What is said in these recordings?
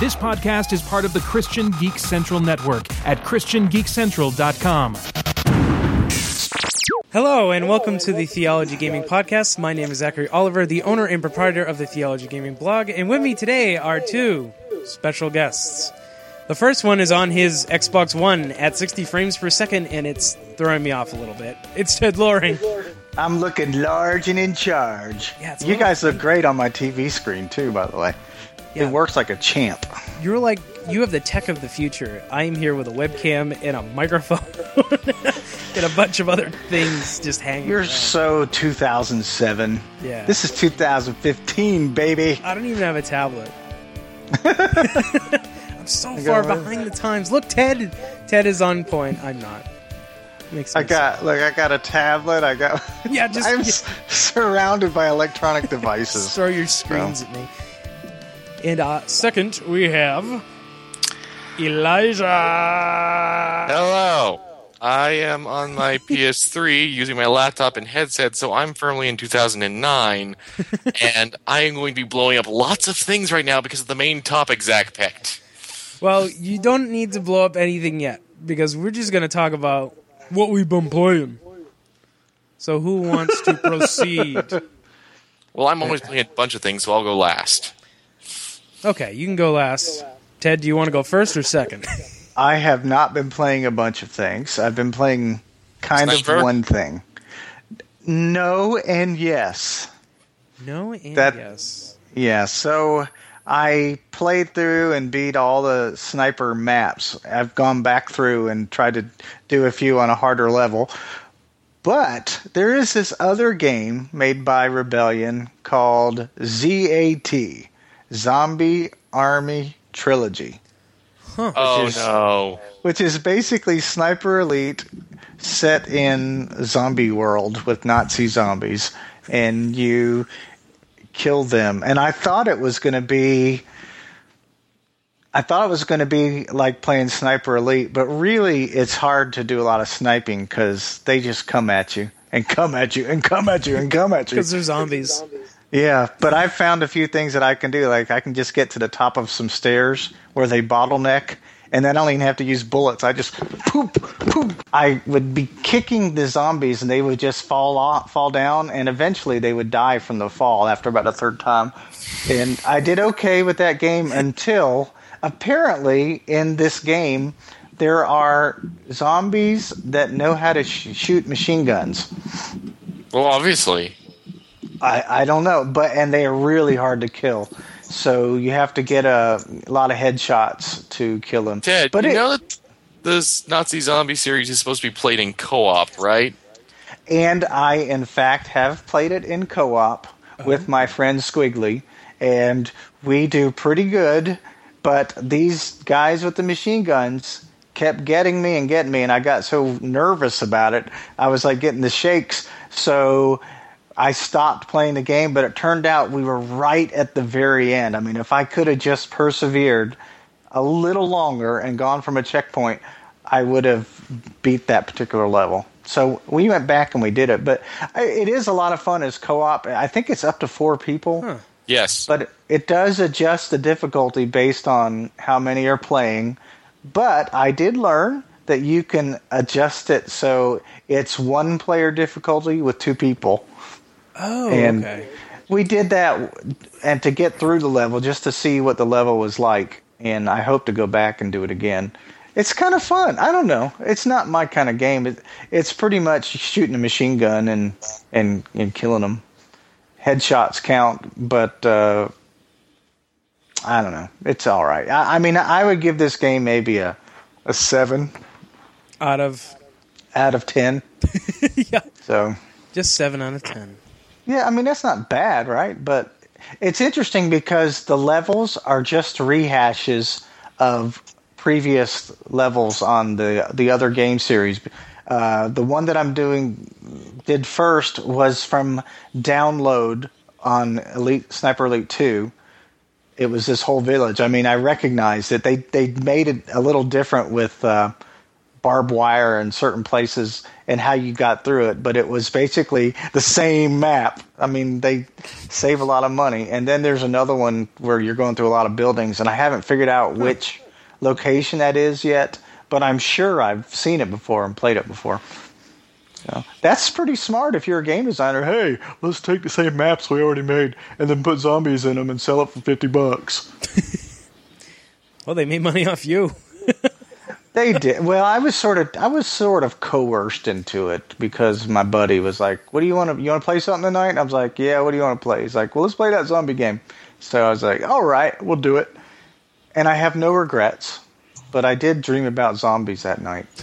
This podcast is part of the Christian Geek Central Network at ChristianGeekCentral.com. Hello, and welcome to the Theology Gaming Podcast. My name is Zachary Oliver, the owner and proprietor of the Theology Gaming blog, and with me today are two special guests. The first one is on his Xbox One at 60 frames per second, and it's throwing me off a little bit. It's Ted Loring. I'm looking large and in charge. Yeah, it's you guys look great on my TV screen too, by the way. Yeah. It works like a champ. You're like, you have the tech of the future. I am here with a webcam and a microphone and a bunch of other things just hanging. You're around. so 2007. Yeah. This is 2015, baby. I don't even have a tablet. I'm so far behind the times. Look, Ted. Ted is on point. I'm not. Makes sense. I got look. I got a tablet. I got. Yeah, just- I'm yeah. surrounded by electronic devices. throw your screens at me. And uh, second, we have Elijah. Hello. I am on my PS3 using my laptop and headset, so I'm firmly in 2009, and I am going to be blowing up lots of things right now because of the main topic Zach picked. Well, you don't need to blow up anything yet because we're just going to talk about what we've been playing. So, who wants to proceed? Well, I'm always playing a bunch of things, so I'll go last. Okay, you can go last. Ted, do you want to go first or second? I have not been playing a bunch of things. I've been playing kind Sniper? of one thing. No and yes. no and That- yes. Yeah, so I played through and beat all the sniper maps. I've gone back through and tried to do a few on a harder level. But there is this other game made by Rebellion called ZAT Zombie Army Trilogy, Oh is- no. which is basically Sniper Elite set in zombie world with Nazi zombies and you kill them. And I thought it was going to be I thought it was going to be like playing Sniper Elite, but really it's hard to do a lot of sniping cuz they just come at you and come at you and come at you and come at you. Because they're zombies. Yeah, but I've found a few things that I can do. Like I can just get to the top of some stairs where they bottleneck, and then I don't even have to use bullets. I just poop, poop. I would be kicking the zombies, and they would just fall off, fall down, and eventually they would die from the fall after about a third time. And I did okay with that game until apparently in this game there are zombies that know how to sh- shoot machine guns. Well, obviously. I, I don't know, but and they are really hard to kill. So you have to get a, lot of headshots to kill them. Ted, but you it- know that this Nazi zombie series is supposed to be played in co op, right? and I in fact have played it in co-op uh-huh. with my friend Squiggly, and we do pretty good. But these guys with the machine guns kept getting me and getting me, and I got so nervous about it, I was like getting the shakes. So I stopped playing the game, but it turned out we were right at the very end. I mean, if I could have just persevered a little longer and gone from a checkpoint, I would have beat that particular level. So we went back and we did it, but it is a lot of fun as co-op. I think it's up to four people, Yes. but it- it does adjust the difficulty based on how many are playing. But I did learn that you can adjust it so it's one player difficulty with two people. Oh, And okay. we did that and to get through the level just to see what the level was like and i hope to go back and do it again. It's kind of fun. I don't know. It's not my kind of game. It, it's pretty much shooting a machine gun and and, and killing them headshots count but uh, i don't know. It's all right I, I mean i would give this game maybe a, a 7 Out of out of 10 yeah, so just seven out of ten. Yeah, I mean that's not bad, right? But it's interesting because the levels are just rehashes of previous levels on the the other game series. Uh, the one that I'm doing did first was from download on Elite Sniper Elite Two. It was this whole village. I mean, I recognized that They they made it a little different with uh, barbed wire in certain places and how you got through it, but it was basically the same map. I mean, they save a lot of money. And then there's another one where you're going through a lot of buildings, and I haven't figured out hmm. which location that is yet, but I'm sure I've seen it before and played it before. So that's pretty smart if you're a game designer. Hey, let's take the same maps we already made and then put zombies in them and sell it for 50 bucks. Well, they made money off you. They did. Well, I was sort of I was sort of coerced into it because my buddy was like, "What do you want to you want to play something tonight?" I was like, "Yeah, what do you want to play?" He's like, "Well, let's play that zombie game." So I was like, "All right, we'll do it." And I have no regrets, but I did dream about zombies that night.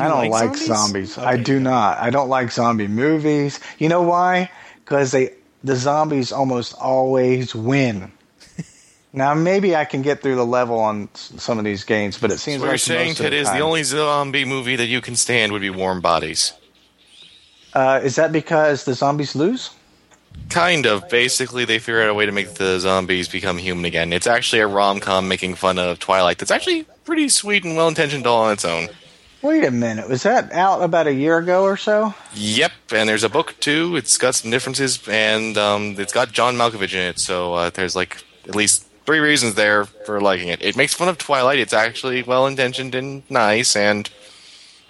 I don't like like, zombies? zombies. I Okay. do not. I don't like zombie movies. You know why? Because they the zombies almost always win. Now maybe I can get through the level on some of these games, but it seems What like you're saying, Ted, is the only zombie movie that you can stand would be Warm Bodies. Uh, is that because the zombies lose? Kind of. Basically, they figure out a way to make the zombies become human again. It's actually a rom com making fun of Twilight that's actually pretty sweet and well intentioned all on its own. Wait a minute. Was that out about a year ago or so? Yep, and there's a book too. It's got some differences, and um, it's got John Malkovich in it. So uh, there's like at least three reasons there for liking it. It makes fun of Twilight. It's actually well intentioned and nice, and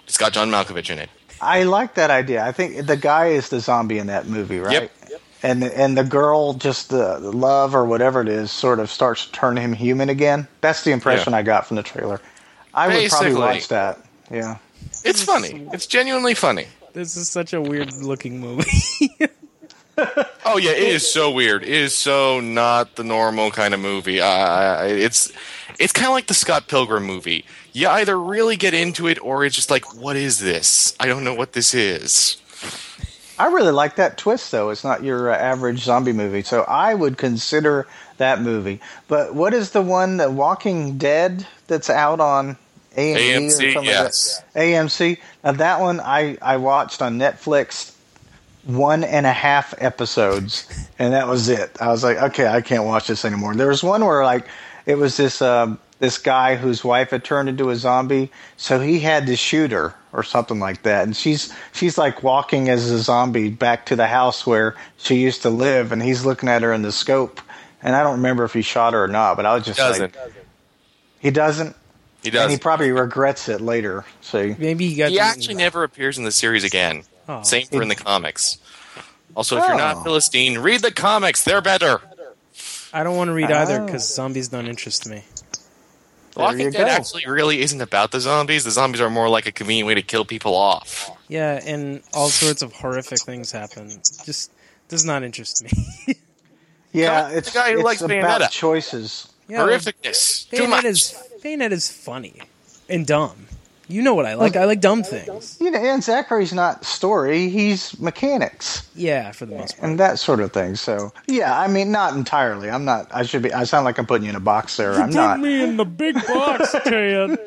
it's got John Malkovich in it. I like that idea. I think the guy is the zombie in that movie, right? Yep. And and the girl, just the, the love or whatever it is, sort of starts to turn him human again. That's the impression Yeah. I got from the trailer. I would probably Basically. watch that. Yeah. It's funny. It's genuinely funny. This is such a weird looking movie. Oh yeah, it is so weird. It is so not the normal kind of movie. Uh, it's it's kind of like the Scott Pilgrim movie. You either really get into it, or it's just like, what is this? I don't know what this is. I really like that twist, though. It's not your uh, average zombie movie, so I would consider that movie. But what is the one, The Walking Dead, that's out on AMC, or AMC, yes. like that? AMC. Now that one I I watched on Netflix, one and a half episodes, and that was it. I was like, okay, I can't watch this anymore. There was one where like it was this um, this guy whose wife had turned into a zombie, so he had to shoot her or something like that, and she's she's like walking as a zombie back to the house where she used to live, and he's looking at her in the scope. And I don't remember if he shot her or not, but I was just Doesn't like, he doesn't, he and does? he probably regrets it later. See, Maybe you got He actually never appears in the series again. Oh. Same for in the comics. Also, if you're Oh. not Philistine, read the comics. They're better. I don't want to read either Oh. because zombies don't interest me. There Walking you Dead go. actually really isn't about the zombies. The zombies are more like a convenient way to kill people off. Yeah, and all sorts of horrific things happen. Just does not interest me. yeah, Come- it's the guy who it's likes about Bayonetta. choices. yeah, Horrificness. Too much. Is Bayonetta is funny and dumb. You know what I like? I like dumb things. You know, and Zachary's not story; he's mechanics Yeah, for the most part. and that sort of thing. So, yeah, I mean, not entirely. I'm not. I should be. I sound like I'm putting you in a box there. I'm not. Put me in the big box, Ted.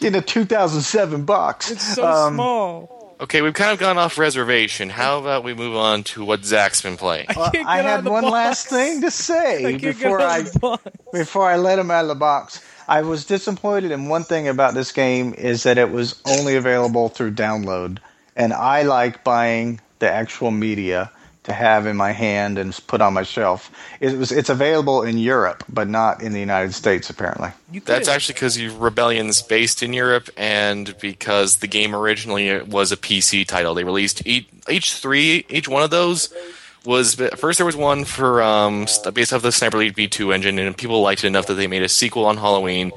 In a 2007 box. It's so Um, small. Okay, we've kind of gone off reservation. How about we move on to what Zach's been playing? Well, can't I get out had one box. last thing to say can't before I of the box. before I let him out of the box. I was disappointed in one thing about this game is that it was only available through download, and I like buying the actual media to have in my hand and put on my shelf. It was it's available in Europe, but not in the United States apparently. That's actually because Rebellion's based in Europe, and because the game originally was a PC title. They released each, each three, each one of those was first there was one for um, based off the Sniper Elite V2 engine, and people liked it enough that they made a sequel on Halloween,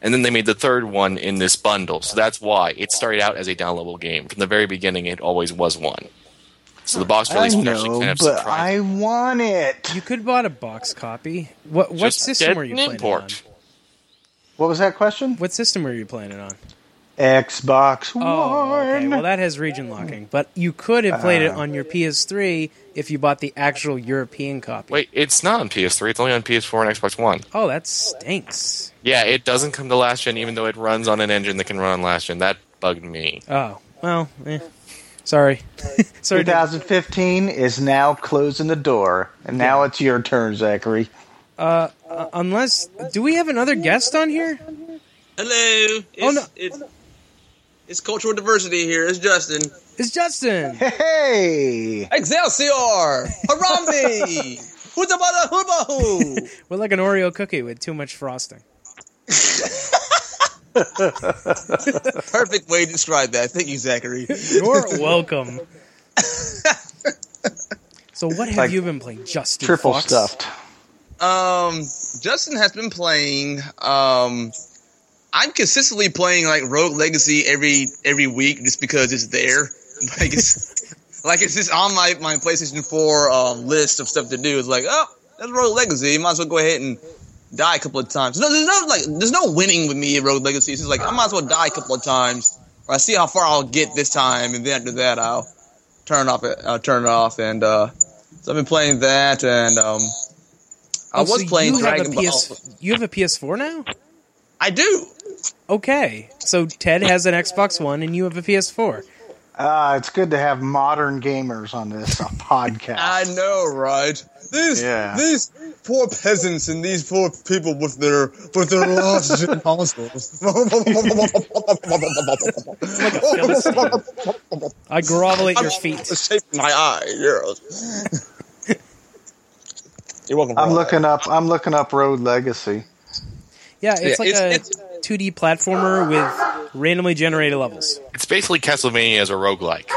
and then they made the third one in this bundle. So that's why it started out as a downloadable game from the very beginning. It always was one. So the box I release was actually kind of but surprising. I want it. You could have bought a box copy. What what Just system were you an playing it on? import. What was that question? What system were you playing it on? Xbox One. Oh, okay. Well, that has region locking, but you could have played it Uh. on your PS3 if you bought the actual European copy. Wait, it's not on PS3. It's only on PS4 and Xbox One. Oh, that stinks. Yeah, it doesn't come to last gen, even though it runs on an engine that can run on last gen. That bugged me. Oh, well, eh. sorry. sorry. 2015 is now closing the door, and now it's your turn, Zachary. unless, do we have another guest on here? Hello. It's, Oh, no. It's, it's cultural diversity here. It's Justin. It's Justin. Hey! Excelsior! Harambe! Hutabada hubahu! We're like an Oreo cookie with too much frosting. Perfect way to describe that. Thank you, Zachary. You're welcome. So what have Like you been playing, Justin? Triple Fox? stuffed. Um, Justin has been playing. Um, I'm consistently playing like Rogue Legacy every every week just because it's there. Like it's like it's just on my my PlayStation 4 um, list of stuff to do. It's like, oh, that's Rogue Legacy. Might as well go ahead and die a couple of times. No, there's no like there's no winning with me in Rogue Legacy. It's just like I might as well die a couple of times. Or I see how far I'll get this time, and then after that I'll turn off it. I'll turn it off, and uh, so I've been playing that, and um, I Oh, was so playing you Dragon a Ball. You have a PS4 now? I do. Okay. So Ted has an Xbox One and you have a PS4. Uh, it's good to have modern gamers on this uh, podcast. I know, right? These Yeah. these poor peasants and these poor people with their with their last gen consoles. I grovel at your feet. Shape my eye, yes. You're welcome. I'm Rod. looking up. I'm looking up Rogue Legacy. Yeah, it's Yeah, like it's- a 2D platformer with randomly generated levels. It's basically Castlevania as a roguelike.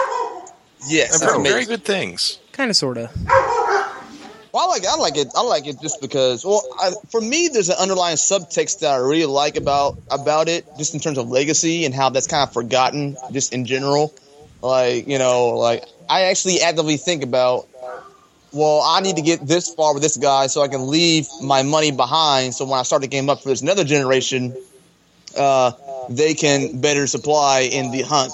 Yes, Very, amazing. very good things. Kind of, sort of. Well, I like I like it. I like it just because. Well, I, for me, there's an underlying subtext that I really like about about it, just in terms of legacy and how that's kind of forgotten, just in general. Like you know, like I actually actively think about. Well, I need to get this far with this guy so I can leave my money behind. So when I start the game up for this another generation, uh, they can better supply in the hunt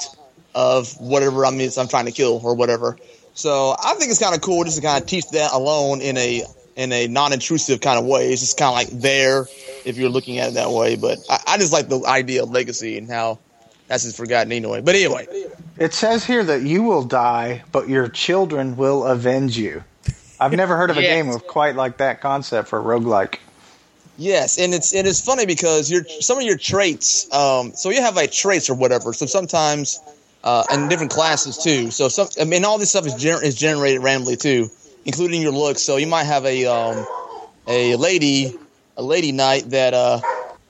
of whatever I'm I'm trying to kill or whatever. So I think it's kind of cool just to kind of teach that alone in a in a non-intrusive kind of way. It's just kind of like there if you're looking at it that way. But I, I just like the idea of legacy and how that's just forgotten anyway. But anyway, It says here that you will die, but your children will avenge you. I've never heard of a Yes. game with quite like that concept for a roguelike. Yes, and it's it's funny because your some of your traits. Um, so you have like traits or whatever. So sometimes. Uh, and different classes too. So some, I mean, all this stuff is gener- is generated randomly too, including your looks. So you might have a um, a lady, a lady knight that uh,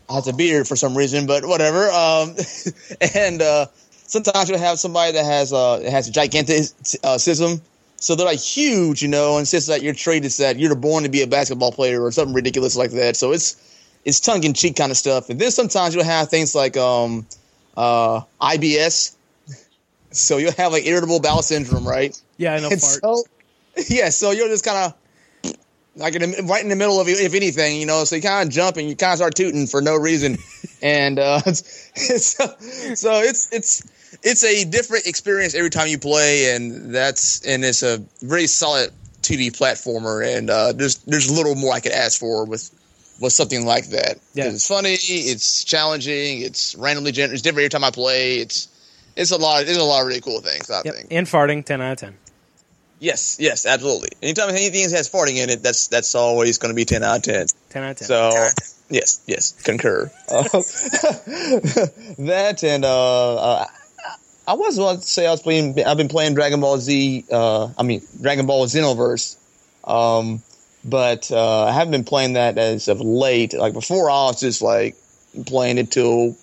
has a beard for some reason, but whatever. Um, and uh, sometimes you'll have somebody that has uh, has a gigantic uh. So they're like huge, you know, and just that your trait is that you're born to be a basketball player or something ridiculous like that. So it's it's tongue in cheek kind of stuff. And then sometimes you'll have things like um, uh, IBS. So you'll have like irritable bowel syndrome, right? Yeah, I know. And so, yeah, so you're just kind of like in right in the middle of you, if anything, you know. So you kind of jump and you kind of start tooting for no reason, and uh, it's, it's, so it's it's it's a different experience every time you play, and that's and it's a very solid 2D platformer, and uh, there's there's little more I could ask for with with something like that. Yeah. it's funny, it's challenging, it's randomly generated, it's different every time I play. It's it's a lot. There's a lot of really cool things. I Yep. think. And farting, 10 out of 10. Yes, yes, absolutely. Anytime anything has farting in it, that's that's always going to be ten out of ten. 10 out of 10. So, yes, yes, concur. Uh, that and uh, uh, I was about to say I was playing. I've been playing Dragon Ball Z. Uh, I mean Dragon Ball Xenoverse. Um, but uh, I haven't been playing that as of late. Like before, I was just like playing it till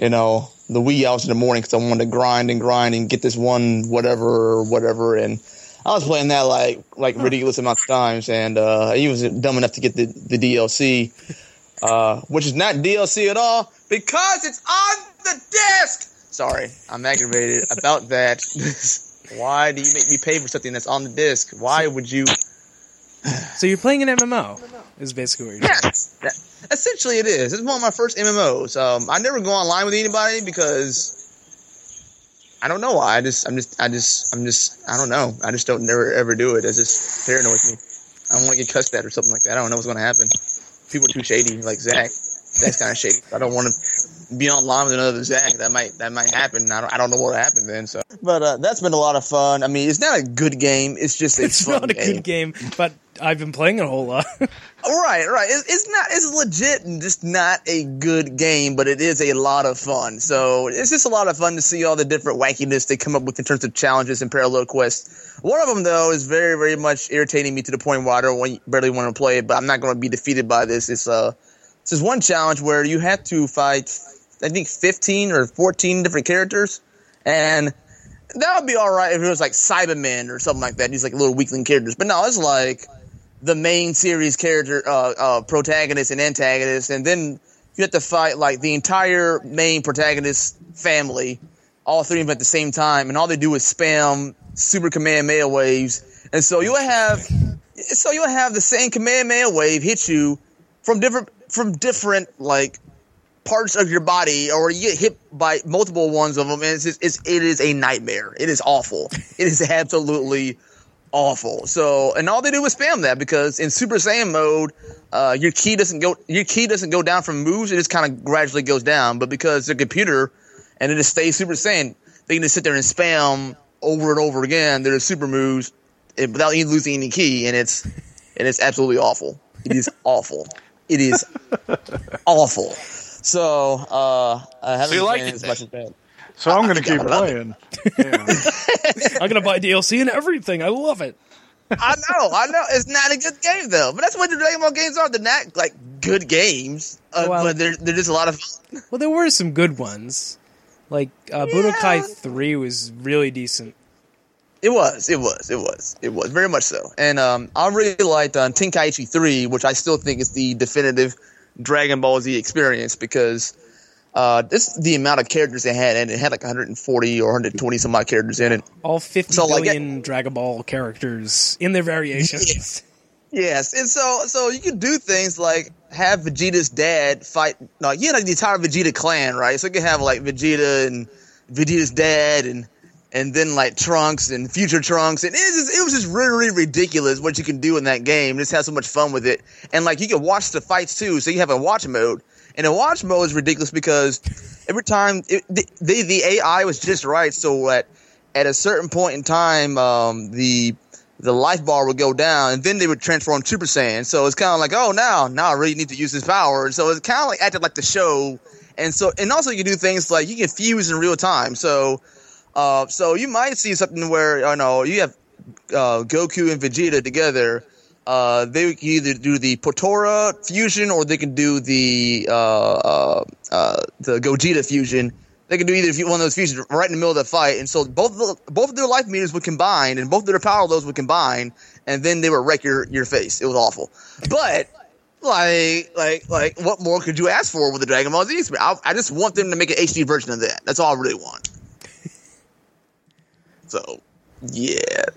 you know the wee hours in the morning because I wanted to grind and grind and get this one whatever or whatever. And I was playing that like like ridiculous amounts of times, and uh, he was dumb enough to get the the DLC, uh, which is not DLC at all because it's on the disc. Sorry, I'm aggravated about that. Why do you make me pay for something that's on the disc? Why would you? So you're playing an MMO, is basically what you're saying. Yes, that, essentially it is. It's one of my first MMOs. Um, I never go online with anybody because I don't know why. I just, I'm just, I just, I'm just, I don't know. I just don't never ever do it. It's just paranoid me. I don't want to get cussed at or something like that. I don't know what's going to happen. People are too shady, like Zach. Zach's kind of shady. I don't want to. Be online with another Zach. That might that might happen. I don't, I don't know what happened then. So, but uh, that's been a lot of fun. I mean, it's not a good game. It's just a It's fun not a game. good game, but I've been playing it a whole lot. Right, right. It's, it's not. It's legit and just not a good game, but it is a lot of fun. So it's just a lot of fun to see all the different wackiness they come up with in terms of challenges and parallel quests. One of them though is very, very much irritating me to the point where I don't want, barely want to play it. But I'm not going to be defeated by this. It's uh, this is one challenge where you have to fight, I think, 15 or 14 different characters, and that would be all right if it was like Cybermen or something like that. These like little weakling characters, but no, it's like the main series character, uh, uh, protagonist and antagonist, and then you have to fight like the entire main protagonist family, all three of them at the same time, and all they do is spam super Kamehameha waves, and so you'll have, so you'll have the same Kamehameha wave hit you from different from different like parts of your body, or you get hit by multiple ones of them, and it's, just, it's it is a nightmare. It is awful. It is absolutely awful. So, and all they do is spam that because in Super Saiyan mode, uh, your ki doesn't go your ki doesn't go down from moves. It just kind of gradually goes down. But because the computer and it just stays Super Saiyan, they can just sit there and spam over and over again their super moves without even losing any ki, and it's and it's absolutely awful. It is awful. It is awful. So uh, I haven't you been liked playing it as then? much as that. So I'm going to keep playing. Yeah. I'm gonna buy DLC and everything. I love it. I know, I know. It's not a good game though, but that's what the Dragon Ball games are. They're not like good games, uh, Well- but they're they're just a lot of fun. Well, there were some good ones. Like uh, Budokai Three was really decent. It was, it was, it was, it was very much so. And um, I really liked uh, Tenkaichi Three, which I still think is the definitive Dragon Ball Z experience because uh, this the amount of characters they had, and it had like 140 or 120 some odd characters in it. All fifty So, like, billion Dragon Ball characters in their variations. Yes, yes, and so so you can do things like have Vegeta's dad fight. No, you had like the entire Vegeta clan, right? So you can have like Vegeta and Vegeta's dad, and and then like Trunks and Future Trunks, and it was just, it was just really, ridiculous what you can do in that game. Just have so much fun with it, and like you can watch the fights too. So you have a watch mode, and the watch mode is ridiculous because every time it, the, the the AI was just right, so at at a certain point in time, um, the the life bar would go down, and then they would transform Super Saiyan. So it's kind of like, oh, now, now I really need to use this power. And So it's kind of like acted like the show, and so and also you can do things like you can fuse in real time. So, uh, so you might see something where you know you have uh, Goku and Vegeta together. Uh, they can either do the Potara fusion or they can do the uh, uh, uh, the Gogeta fusion. They can do either one of those fusions right in the middle of the fight, and so both of the, both of their life meters would combine, and both of their power levels would combine, and then they would wreck your, your face. It was awful, but like like like what more could you ask for with the Dragon Ball Z? I, I just want them to make an HD version of that. That's all I really want. So yeah,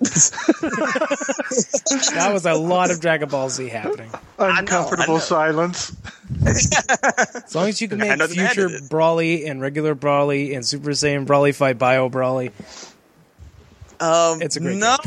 that was a lot of Dragon Ball Z happening. Uncomfortable I know. silence. As long as you can make future. Broly and regular Broly and Super Saiyan Broly fight Bio Broly, um, It's a great no.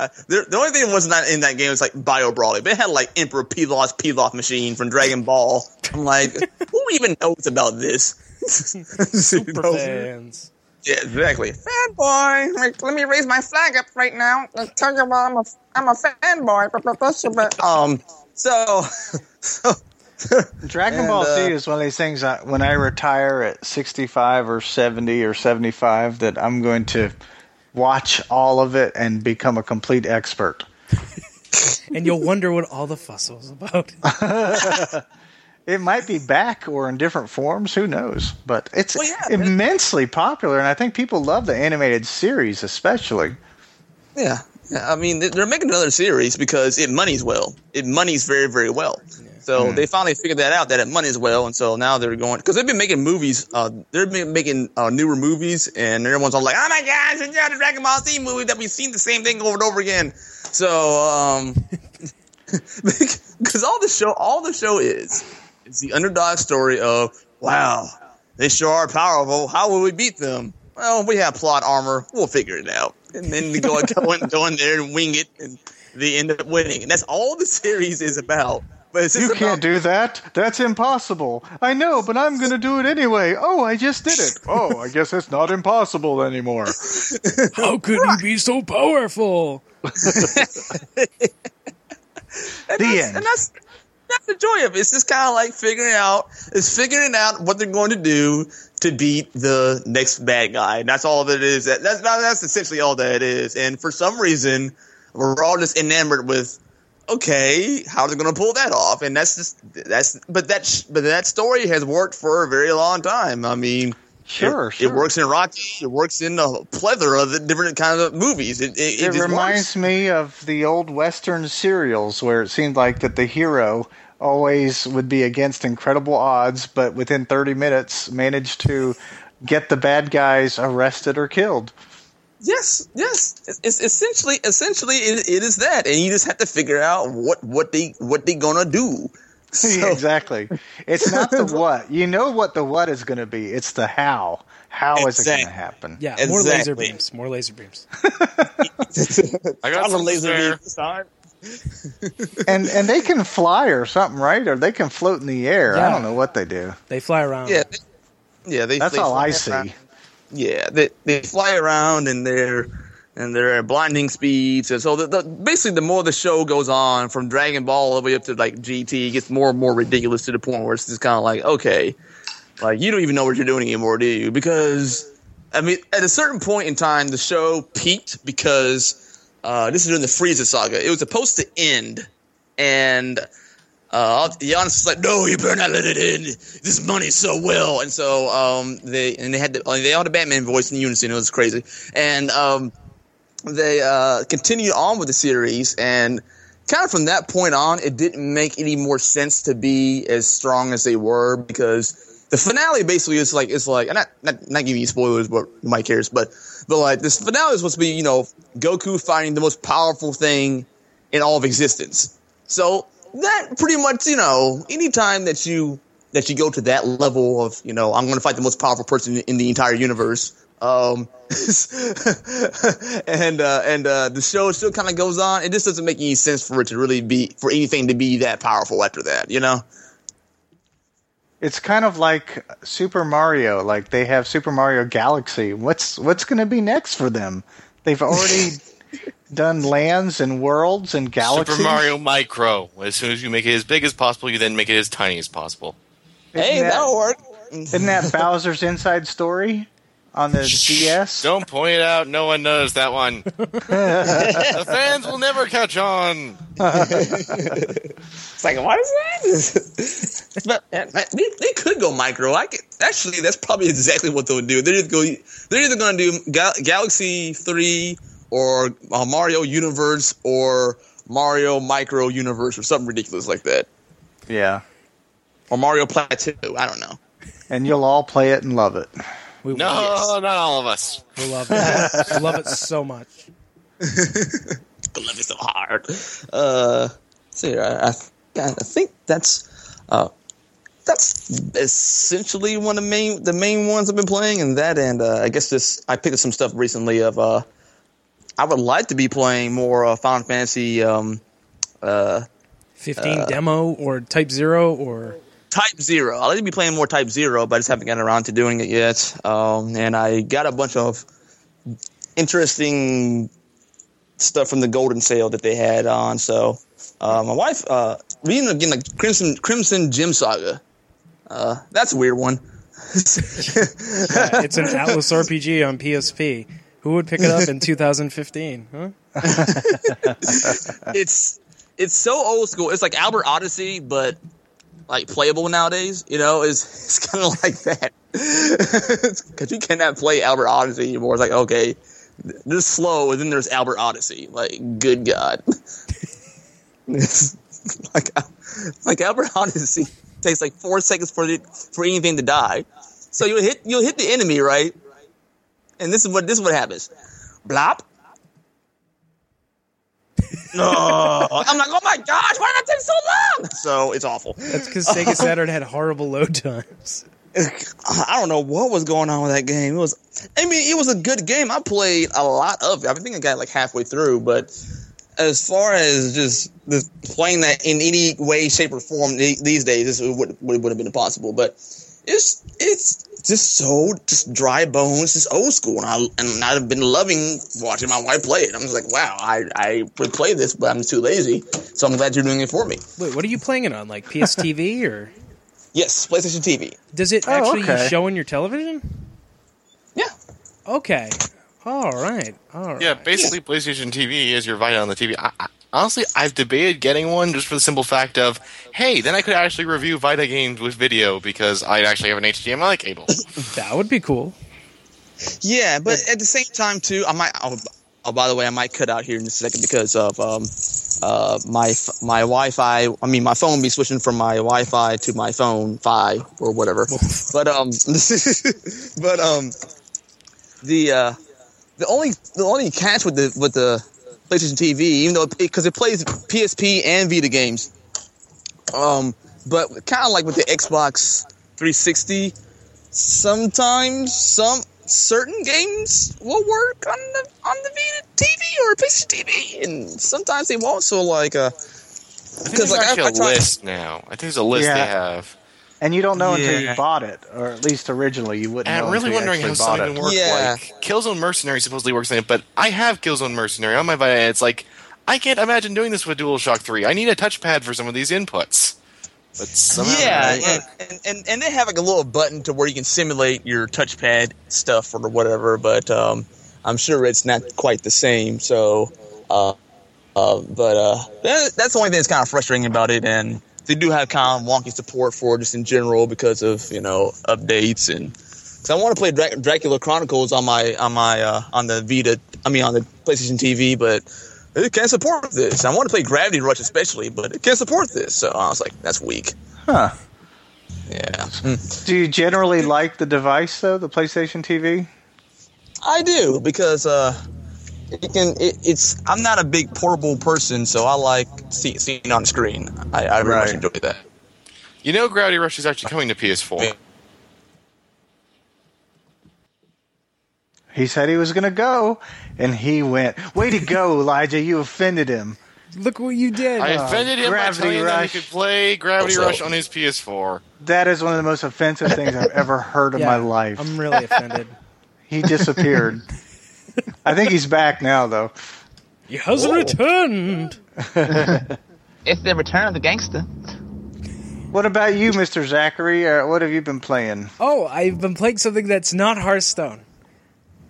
Uh, the, the only thing that was not in that game was like Bio Broly, but it had like Emperor Pilaf's Pilaf machine from Dragon Ball. I'm like, who even knows about this? super You fans. Yeah, exactly. Fanboy, like, let me raise my flag up right now and tell you why I'm a I'm a fanboy. Um, so, so Dragon And, Ball Z uh, is one of these things that when I retire at 65 or 70 or 75 that I'm going to watch all of it and become a complete expert. And you'll wonder what all the fuss was about. It might be back or in different forms, who knows? But it's Well, yeah, immensely popular and I think people love the animated series especially. yeah. I mean, they- they're making another series because it monies well. It monies very, very well. So they finally figured that out that it monies well, and so now they're going because they've been making movies. Uh, they've been making uh, newer movies, and everyone's all like, "Oh my gosh, it's not a Dragon Ball Z movie that we've seen the same thing over and over again." So, um, because all the show, all the show is, is the underdog story of, wow, they sure are powerful. How will we beat them? Well, we have plot armor. We'll figure it out. And then they go, go, in, go in there and wing it, and they end up winning. And that's all the series is about. But it's You about- can't do that. That's impossible. I know, but I'm going to do it anyway. Oh, I just did it. Oh, I guess it's not impossible anymore. How could you be so powerful? And The that's, end. That's the joy of it. It's just kind of like figuring out, it's figuring out what they're going to do to beat the next bad guy. And that's all that it is. That, that's that's essentially all that it is. And for some reason, we're all just enamored with, okay, how are they going to pull that off? And that's just that's. But that but that story has worked for a very long time. I mean. Sure, it, sure. it works in Rocky. It works in a plethora of the different kinds of movies. It, it, it, It just reminds works. me of the old Western serials where it seemed like that the hero always would be against incredible odds, but within 30 minutes managed to get the bad guys arrested or killed. Yes, yes. It's, it's essentially essentially it, it is that, and you just have to figure out what what they what they gonna do. So, exactly. It's not the what. You know what the what is going to be. It's the how. How is it going to happen? Yeah, more laser beams. More laser beams. I got some laser spare. beam this time. And and they can fly or something, right? Or they can float in the air. I don't know what they do. They fly around. Yeah, they- yeah. They, That's they all fly I see. around. Yeah, they they fly around and they're and they're at blinding speeds, and so the, the, basically the more the show goes on, from Dragon Ball all the way up to like GT, it gets more and more ridiculous to the point where it's just kind of like, okay, like you don't even know what you're doing anymore, do you? Because I mean, at a certain point in time, the show peaked because uh, this is during the Frieza saga. It was supposed to end, and uh, Giannis was like, "No, you better not let it end. This money's so well." And so um, they and they had the, they all the Batman voice in unison. It was crazy, and um, they uh, continued on with the series and. Kind of from that point on, it didn't make any more sense to be as strong as they were because the finale basically is like it's like I'm not not not giving you spoilers, but Mike cares, but but like this finale is supposed to be you know Goku fighting the most powerful thing in all of existence. So that pretty much you know anytime that you that you go to that level of you know I'm going to fight the most powerful person in the entire universe. Um, and uh, and uh, the show still kind of goes on. It just doesn't make any sense for it to really be for anything to be that powerful after that. You know. It's kind of like Super Mario. Like they have Super Mario Galaxy. What's what's going to be next for them? They've already done lands and worlds and galaxies. Super Mario Micro. As soon as you make it as big as possible, you then make it as tiny as possible. Hey, Isn't that- that'll work. Isn't that Bowser's Inside Story on the DS? Don't point it out. No one knows that one. the fans will never catch on. It's like, what is that? but they, they could go micro. I could, actually, that's probably exactly what they'll do. They're either, go, they're either going to do Gal- Galaxy 3 or uh, Mario Universe or Mario Micro Universe or something ridiculous like that. Yeah. Or Mario Plateau. I don't know. And you'll all play it and love it. We No, love not all of us. We love it. we love it so much. I love it so hard. Uh, see, I, I, I think that's uh, that's essentially one of the main the main ones I've been playing, and that, and uh, I guess this I picked up some stuff recently of. Uh, I would like to be playing more uh, Final Fantasy um, uh, 15 demo or Type Zero or Type Zero. I'd like to be playing more Type Zero, but I just haven't gotten around to doing it yet. Um, and I got a bunch of interesting stuff from the Golden Sale that they had on. So uh, my wife, uh, reading again like Crimson Crimson Gem Saga. Uh, that's a weird one. Yeah, it's an Atlus RPG on PSP. Who would pick it up in 2015? Huh? it's it's so old school. It's like Albert Odyssey, but like playable nowadays. You know, it's it's kind of like that because you cannot play Albert Odyssey anymore. It's like okay, this slow, and then there's Albert Odyssey. Like, good God, like like Albert Odyssey takes like four seconds for it for anything to die. So you hit you'll hit the enemy right, and this is what this is what happens. Blop. No, I'm like, oh my gosh, why did that take so long? So it's awful. That's because Sega Saturn had horrible load times. I don't know what was going on with that game. It was, I mean, it was a good game. I played a lot of it. I think I got like halfway through, but as far as just this, playing that in any way, shape, or form the- these days, this would would, would have been impossible. But it's it's just so just dry bones, just old school, and I and I've been loving watching my wife play it. I'm just like, wow, I I would play this, but I'm too lazy. So I'm glad you're doing it for me. Wait, what are you playing it on? Like PSTV or Yes, PlayStation TV. does it Oh, actually okay. show on your television? Yeah. Okay. All right. All right. Yeah, basically, PlayStation TV is your Vita on the TV. I, I, honestly, I've debated getting one just for the simple fact of, hey, then I could actually review Vita games with video because I actually have an HDMI cable. That would be cool. Yeah, but at the same time too, I might. Oh, oh, by the way, I might cut out here in a second because of um, uh, my f- my Wi-Fi. I mean, my phone will be switching from my Wi-Fi to my phone Fi or whatever. but um, but um, the uh, the only the only catch with the with the PlayStation TV, even though because it, plays PSP and Vita games, um, but kind of like with the Xbox 360 sometimes some certain games will work on the on the Vita TV or PlayStation TV, and sometimes they won't. So like, uh, I think because there's like I, actually I a list now. I think there's a list Yeah. they have. And you don't know until you bought it, or at least originally you wouldn't And know I'm really until you wondering how actually some bought even it. work. Yeah. Like Killzone Mercenary supposedly works in it, but I have Killzone Mercenary on my Vita. It's like I can't imagine doing this with DualShock 3. I need a touchpad for some of these inputs. But somehow yeah, they and, and, and and they have like a little button to where you can simulate your touchpad stuff or whatever, but um, I'm sure it's not quite the same. So, uh, uh, but uh, that, that's the only thing that's kind of frustrating about it, and they do have kind of wonky support for it just in general because of you know updates and. Cause I want to play Dra- Dracula Chronicles on my on my uh, on the Vita, I mean on the PlayStation TV, but it can't support this. I want to play Gravity Rush especially, but it can't support this. So I was like, that's weak. Huh. Yeah. Do you generally like the device though, the PlayStation TV? I do because uh, it can. It, it's. I'm not a big portable person, so I like see, seeing on screen. I, I very much Right. enjoy that. You know, Gravity Rush is actually coming to PS4. He said he was going to go, and he went. Way to go, Elijah! You offended him. Look what you did. I offended him by Gravity telling him that he could play Gravity Also- Rush on his PS4. That is one of the most offensive things I've ever heard in my life. I'm really offended. He disappeared. I think he's back now, though. He has returned. It's the return of the gangster. What about you, Mr. Zachary? Uh, what have you been playing? Oh, I've been playing something that's not Hearthstone.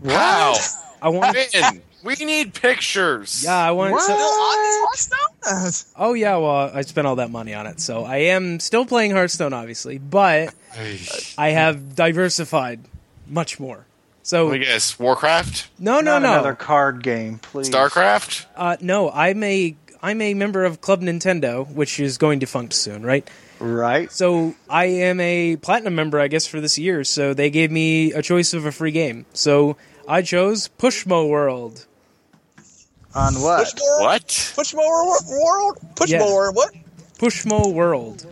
Wow. I want. Man, we need pictures. Yeah, I want. So, What? oh yeah, well, I spent all that money on it, so I am still playing Hearthstone, obviously, but I have diversified much more. So Let me guess. Warcraft? no, no, Not no, another card game, please. StarCraft? uh, no. I'm a I'm a member of Club Nintendo, which is going defunct soon, right? Right? So I am a platinum member, I guess, for this year. So they gave me a choice of a free game. So I chose Pushmo World. On what? Pushmower? What? Pushmower World? Pushmower? What? Pushmo World.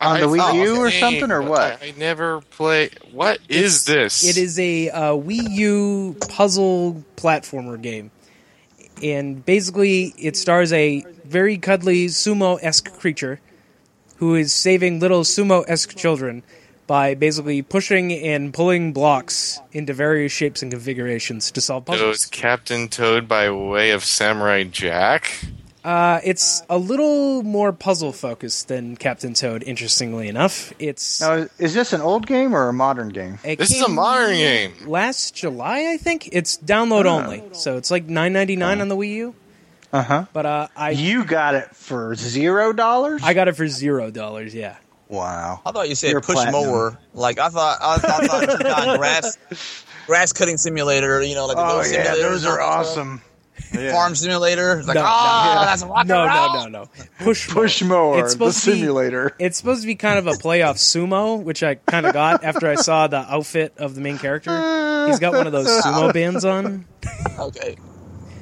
On the I Wii U or something, or what? I, I never play. What is this? It is a uh, Wii U puzzle platformer game, and basically it stars a very cuddly sumo-esque creature who is saving little sumo-esque children by basically pushing and pulling blocks into various shapes and configurations to solve So it's puzzles. Captain Toad by way of Samurai Jack. Uh, it's a little more puzzle focused than Captain Toad. Interestingly enough, it's Now, is this an old game or a modern game? it This is a came modern game. Last July, I think it's download only, so it's like nine ninety nine on the Wii U. Uh huh. But uh, I You got it for zero dollars? I got it for zero dollars. Yeah. Wow. I thought you said You're push platinum. mower. Like I thought, I, I thought you got grass, grass cutting simulator. You know, like Oh little yeah, those are awesome. stuff. Awesome. Yeah. Farm simulator. It's Like, No, oh, no. Ah, that's a rock No, and no, roll. no, no. Push Push mower. mower, It's the supposed to be- simulator. It's supposed to be kind of a playoff sumo, which I kind of got after I saw the outfit of the main character. He's got one of those sumo bands on. Okay.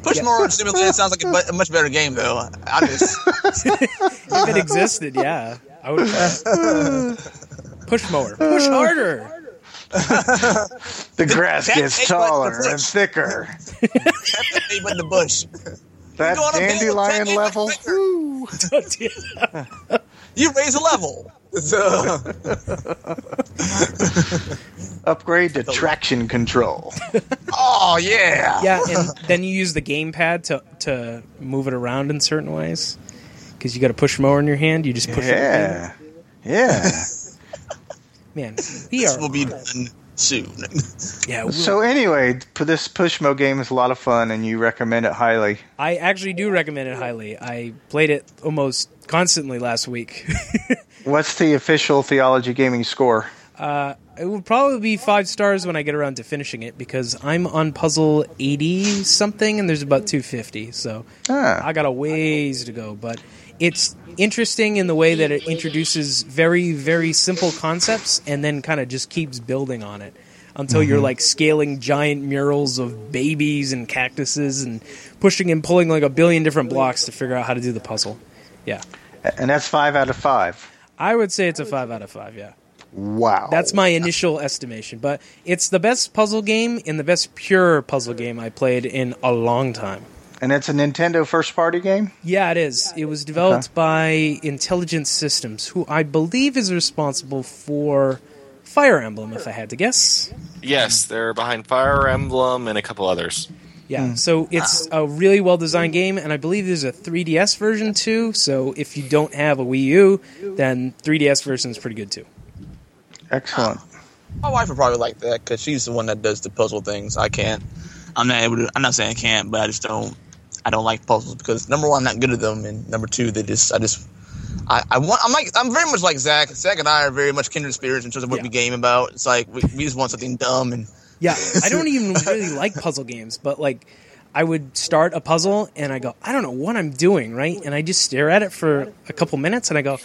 Push mower simulator sounds like a, a much better game though. I just If it existed, yeah, I would. Push mower. Push harder. The grass That gets ain't what the taller and push. thicker. definitely in the bush. that go on a band with dandelion level. like Victor. Woo. You raise a level. So, Upgrade to traction control. oh yeah. Yeah, and then you use the gamepad to to move it around in certain ways. Because you got a push mower in your hand, you just push it. Yeah. Yeah. Man, we This are. will be done soon. yeah, we're- So anyway, this Pushmo game is a lot of fun, and you recommend it highly. I actually do recommend it highly. I played it almost constantly last week. What's the official Theology Gaming score? Uh, it will probably be five stars when I get around to finishing it because I'm on puzzle 80 something and there's about 250. So Ah. I got a ways to go. But it's interesting in the way that it introduces very, very simple concepts and then kind of just keeps building on it until you're mm-hmm. like scaling giant murals of babies and cactuses and pushing and pulling like a billion different blocks to figure out how to do the puzzle. Yeah. And that's five out of five. I would say it's a five out of five. Yeah. Wow. That's my initial estimation, but it's the best puzzle game and the best pure puzzle game I played in a long time. And it's a Nintendo first party game? Yeah, it is. It was developed Okay. by Intelligent Systems, who I believe is responsible for Fire Emblem, if I had to guess. Yes, they're behind Fire Emblem and a couple others. Yeah, hmm. so it's a really well designed game, and I believe there's a 3DS version too. So if you don't have a Wii U, then 3DS version is pretty good too. Excellent. My wife would probably like that because she's the one that does the puzzle things. I can't. I'm not able to. I'm not saying I can't, but I just don't. I don't like puzzles because number one, I'm not good at them, and number two, they just. I just. I, I want. I'm like. I'm very much like Zach. Zach and I are very much kindred spirits in terms of what Yeah. we game about. It's like we, we just want something dumb and. Yeah, I don't even really like puzzle games, but like I would start a puzzle and I go, I don't know what I'm doing, right? And I just stare at it for a couple minutes and I go,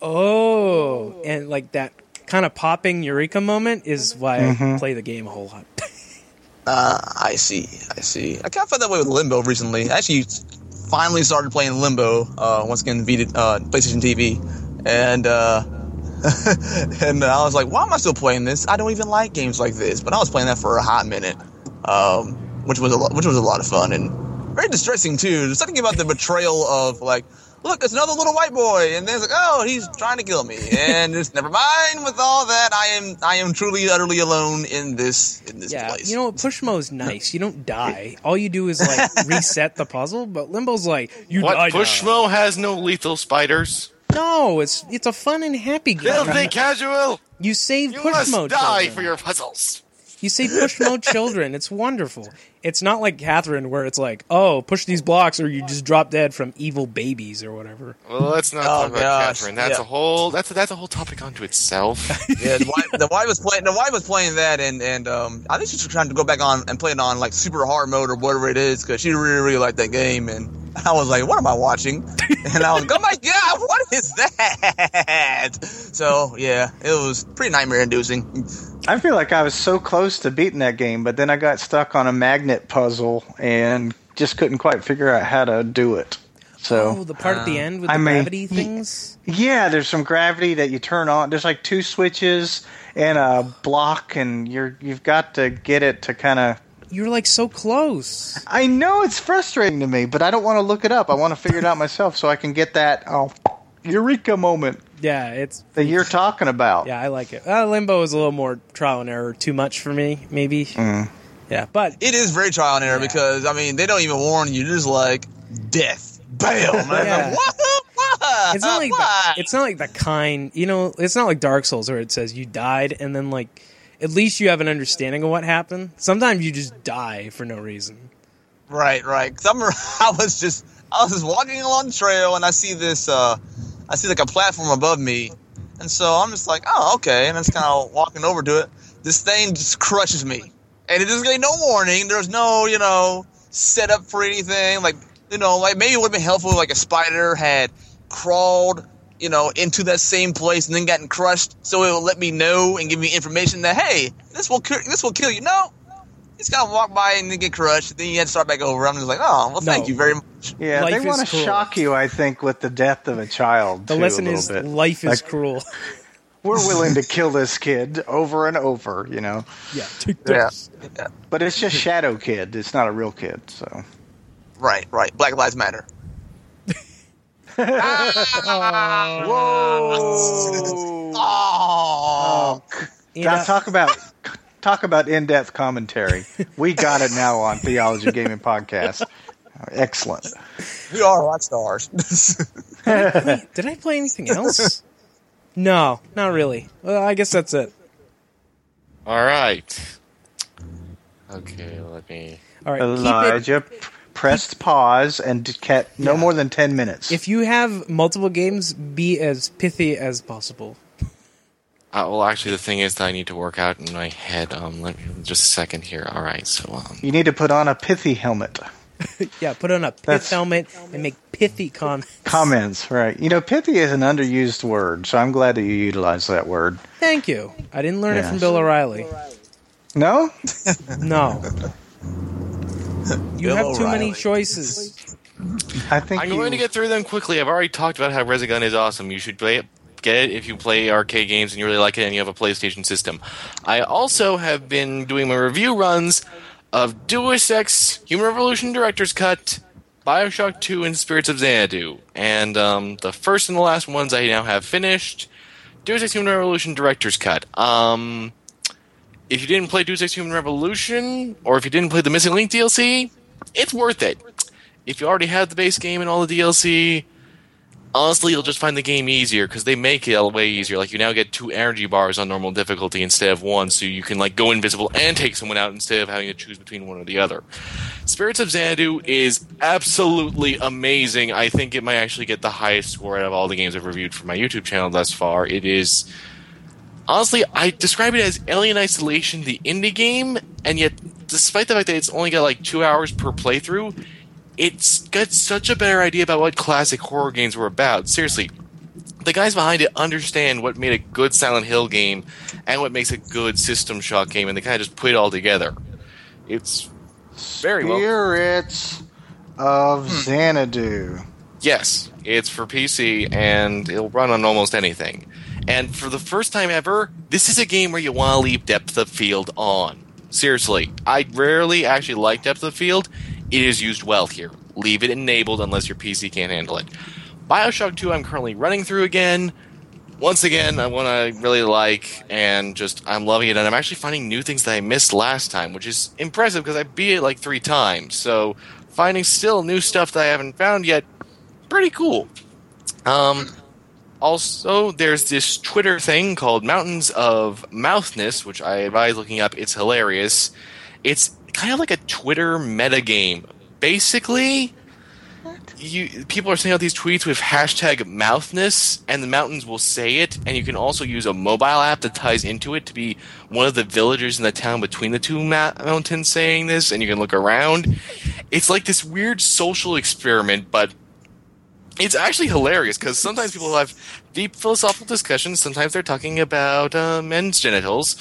oh, and like that kind of popping eureka moment is why I mm-hmm. play the game a whole lot. Uh, I see. I see. I kind of felt that way with Limbo recently. I actually finally started playing Limbo uh, once again, Vita, uh, PlayStation TV, and uh, and I was like, why am I still playing this? I don't even like games like this. But I was playing that for a hot minute, um, which was a lot, which was a lot of fun and very distressing too. There's something about the betrayal of like. Look, it's another little white boy, and then it's like, oh, he's trying to kill me, and just never mind with all that. I am, I am truly, utterly alone in this, in this yeah, place. you know what? Pushmo is nice. You don't die. All you do is like reset the puzzle, but Limbo's like you What? die. now. Pushmo has no lethal spiders. No, it's it's a fun and happy game. Filthy casual! You save You Pushmo must die children. for your puzzles. You say push mode children. It's wonderful. It's not like Catherine where it's like, oh, push these blocks or you just drop dead from evil babies or whatever. Well, let's not Oh, talk about gosh, Catherine. That's yeah. a whole. That's a, that's a whole topic unto itself. Yeah, the wife, the wife was playing. The wife was playing that, and and um, I think she's trying to go back on and play it on like super hard mode or whatever it is because she really really liked that game. And I was like, "What am I watching?" And I was like, "Oh my god, what is that?" So yeah, it was pretty nightmare inducing. I feel like I was so close to beating that game, but then I got stuck on a magnet puzzle and just couldn't quite figure out how to do it. So Oh, the part at the uh, end with I the mean- gravity things? yeah, there's some gravity that you turn on. There's like two switches and a block, and you're you've got to get it to kind of. You're like so close. I know it's frustrating to me, but I don't want to look it up. I want to figure it out myself so I can get that oh, eureka moment Yeah, it's that you're talking about. yeah, I like it. Uh, Limbo is a little more trial and error, too much for me, maybe. Mm. Yeah, but It is very trial and error Yeah. because I mean they don't even warn you. You're just like death, bam. And I'm Yeah. like, what? What? it's not like Why? the, it's not like the kind you know. It's not like Dark Souls where it says you died and then like at least you have an understanding of what happened. Sometimes you just die for no reason. Right, right. I'm, I was just, I was just walking along the trail, and I see this, uh, I see like a platform above me, and so I'm just like, oh, okay, and just kind of walking over to it. This thing just crushes me, and it doesn't get no warning. There's no, you know, setup for anything. Like, you know, like maybe it would have been helpful if like a spider had crawled. You know, into that same place and then gotten crushed, so it would let me know and give me information that hey, this will this will kill you. No, He's got to walk by and then get crushed. Then you had to start back over. I'm just like, oh, well, thank No. you very much. Yeah, Life they is want to cruel. shock you, I think, with the death of a child. The too, lesson a little is bit. life is Like, cruel. We're willing to kill this kid over and over, you know. Yeah, take Yeah. this. But it's just Shadow Kid. It's not a real kid, so right, right. Black Lives Matter. Whoa! Oh, And, Now uh, talk about talk about in-depth commentary. We got it now on Theology Gaming Podcast. Excellent. we are rock stars. did I play anything else? no, not really. Well, I guess that's it. All right. Okay, let me. All right, keep it. Elijah p- pressed pause and kept no more than ten minutes. If you have multiple games, be as pithy as possible. Uh, well, actually, the thing is that I need to work out in my head. Um, let me just a second here. All right, so um, you need to put on a pithy helmet. Yeah, put on a pith That's- helmet and make pithy comments. Comments, right? You know, pithy is an underused word, so I'm glad that you utilize that word. Thank you. I didn't learn it from Yes. Bill O'Reilly. No, No. You Bill have too many choices. I think I'm you, going to get through them quickly. I've already talked about how Resogun is awesome. You should play it, get it if you play arcade games and you really like it and you have a PlayStation system. I also have been doing my review runs of Deus Ex Human Revolution Director's Cut, Bioshock 2, and Spirits of Xanadu. And um, the first and the last ones I now have finished. Deus Ex Human Revolution Director's Cut. Um, if you didn't play Deus Ex Human Revolution, or if you didn't play the Missing Link DLC, it's worth it. If you already have the base game and all the DLC, honestly, you'll just find the game easier because they make it way easier. Like you now get two energy bars on normal difficulty instead of one, so you can like go invisible and take someone out instead of having to choose between one or the other. Spirits of Xanadu is absolutely amazing. I think it might actually get the highest score out of all the games I've reviewed for my YouTube channel thus far. It is honestly, I describe it as Alien Isolation, the indie game, and yet, despite the fact that it's only got like two hours per playthrough, it's got such a better idea about what classic horror games were about. Seriously, the guys behind it understand what made a good Silent Hill game and what makes a good System Shock game, and they kind of just put it all together. It's very well. spirits of hmm. Xanadu. Yes, it's for PC and it'll run on almost anything. And for the first time ever, this is a game where you want to leave depth of field on. Seriously, I rarely actually like depth of field. It is used well here. Leave it enabled unless your PC can't handle it. Bioshock 2, I'm currently running through again. Once again, I want I really like, and just I'm loving it. And I'm actually finding new things that I missed last time, which is impressive because I beat it like three times. So finding still new stuff that I haven't found yet, pretty cool. Um, also, there's this Twitter thing called Mountains of Mouthness, which I advise looking up. It's hilarious. It's kind of like a Twitter metagame. Basically, what? you people are sending out these tweets with hashtag mouthness, and the mountains will say it. And you can also use a mobile app that ties into it to be one of the villagers in the town between the two ma- mountains saying this, and you can look around. It's like this weird social experiment, but it's actually hilarious because sometimes people have deep philosophical discussions. Sometimes they're talking about uh, men's genitals,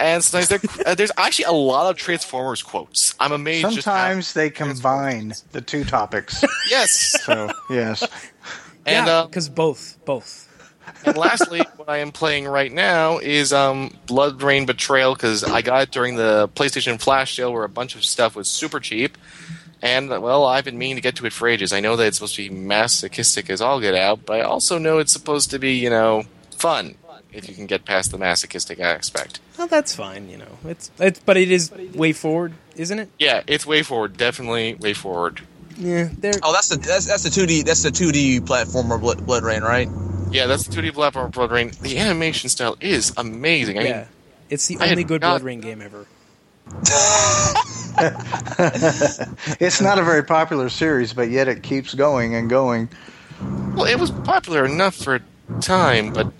and sometimes they're, uh, there's actually a lot of Transformers quotes. I'm amazed. just Sometimes they combine the two topics. yes, So yes, and yeah, uh, because both, both. and lastly, what I am playing right now is um, BloodRayne Betrayal because I got it during the PlayStation Flash sale where a bunch of stuff was super cheap. And well, I've been meaning to get to it for ages. I know that it's supposed to be masochistic as all get out, but I also know it's supposed to be, you know, fun if you can get past the masochistic aspect. Well, that's fine. You know, it's it's, but it is way forward, isn't it? Yeah, it's way forward, definitely way forward. Yeah, there. oh, that's the that's that's the two D that's the two D platformer Blood, BloodRayne, right? Yeah, that's the 2D platformer BloodRayne. The animation style is amazing. I mean, yeah, it's the I only good not- Blood Rain game ever. it's not a very popular series, but yet it keeps going and going. well, it was popular enough for a time, but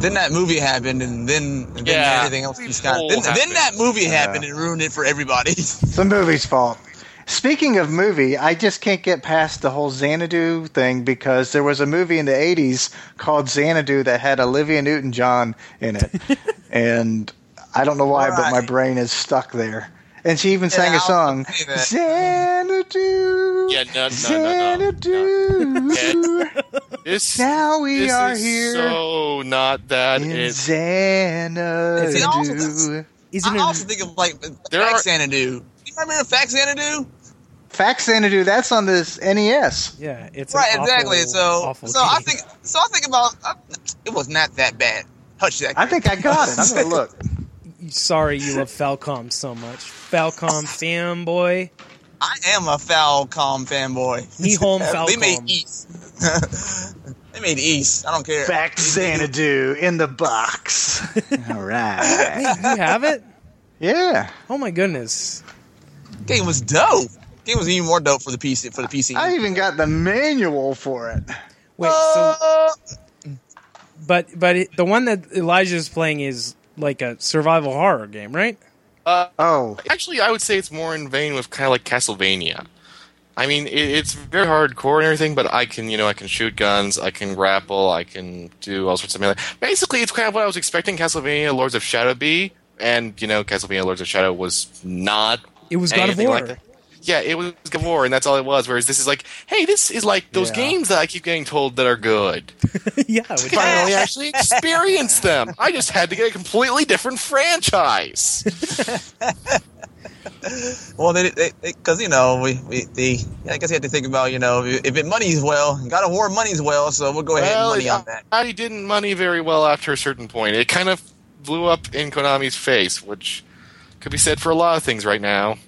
Then that movie happened, and then, and then Yeah. everything else just kind Whole of. Then, then that movie happened and ruined it for everybody. It's the movie's fault. Speaking of movie, I just can't get past the whole Xanadu thing because there was a movie in the 80s called Xanadu that had Olivia Newton John in it. and I don't know why, but my brain is stuck there. And she even sang Yeah, a I'll song. Xanadu. Yeah, no, no, no, no, Xanadu. this Now we this are is here so not that. in It, Xanadu. See, also that's- Isn't I it? also think of like There Fact are- Xanadu. Do you remember Faxanadu? Fact Xanadu, that's on this NES. Yeah, it's an Right, awful, exactly. So, awful so I think, so I think about it was not that bad. Hush that. I think I got it. I'm gonna look. Sorry, you love Falcom so much. Falcom fanboy. I am a Falcom fanboy. Nihon They made Ys. they made Ys. I don't care. Fact Xanadu in the box. All right. Wait, you have it? Yeah. Oh my goodness. Game was dope. Game was even more dope for the PC. For the PC. I even got the manual for it. Wait, so Uh, but but it, the one that Elijah's playing is like a survival horror game, right? Uh, Oh, actually, I would say it's more in vein with kind of like Castlevania. I mean, it, it's very hardcore and everything, but I can, you know, I can shoot guns, I can grapple, I can do all sorts of melee. Basically, it's kind of what I was expecting Castlevania Lords of Shadow be, and you know, Castlevania Lords of Shadow was not. It was God of War. like that. Yeah, it was God of War, and that's all it was. Whereas this is like, hey, this is like those Yeah. games that I keep getting told that are good. yeah, which- Finally, actually experience them. I just had to get a completely different franchise. well, they because you know we we they. I guess you have to think about you know if it money's well, God of War money's well, so we'll go ahead Well, and money on that. I didn't money very well after a certain point. It kind of blew up in Konami's face, which could be said for a lot of things right now.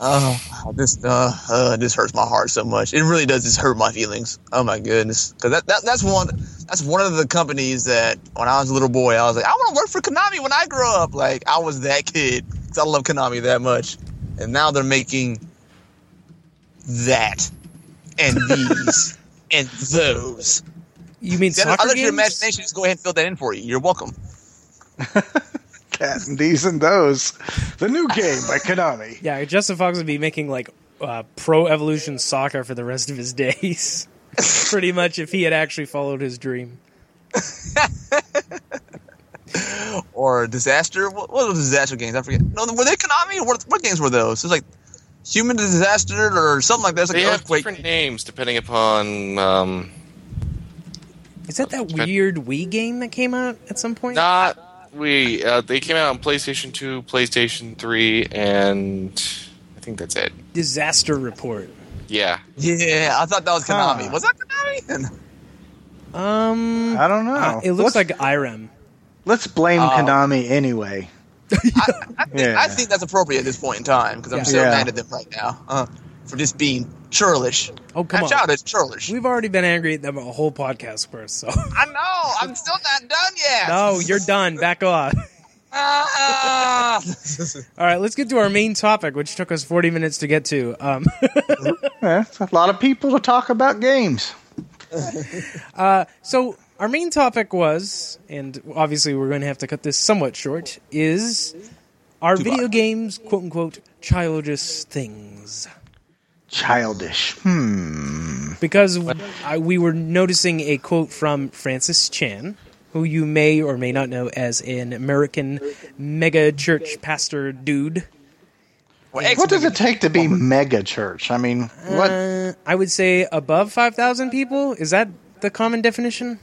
Oh, this uh, uh, this hurts my heart so much. It really does just hurt my feelings. Oh my goodness, because that, that that's one that's one of the companies that when I was a little boy, I was like, I want to work for Konami when I grow up. Like I was that kid because I love Konami that much, and now they're making that and these and those. you mean I'll let your imagination just go ahead and fill that in for you. You're welcome. cat and these and those. The new game by Konami. Yeah, Justin Fox would be making like uh, pro evolution soccer for the rest of his days. Pretty much, if he had actually followed his dream. or disaster. What, what were the disaster games? I forget. No, were they Konami? What, what games were those? It was like human disaster or something like that. It like They have earthquake. different names depending upon. Um, Is that that weird Wii game that came out at some point? not we. Uh, they came out on PlayStation 2, PlayStation 3, and I think that's it. Disaster Report. Yeah. Yeah, I thought that was Huh. Konami. Was that Konami? Um, I don't know. uh, it looks let's, like Irem. let's blame Oh. Konami anyway. I, I, think, Yeah. I think that's appropriate at this point in time because I'm Yeah. so Yeah. mad at them right now uh, for just being churlish. Oh come Not on! childish, churlish. We've already been angry at them a whole podcast worth. So I know. I'm still not done yet. no, you're done. Back off. Ah. All right, let's get to our main topic, which took us 40 minutes to get to. Um, Yeah, it's a lot of people to talk about games. so our main topic was, and obviously we're going to have to cut this somewhat short, is are video games quote unquote childish things? Childish. Hmm. Because I, we were noticing a quote from Francis Chan, who you may or may not know as an American mega church pastor dude. Well, What does it take to be mega church? I mean, what? Uh, I would say above 5,000 people. Is that the common definition?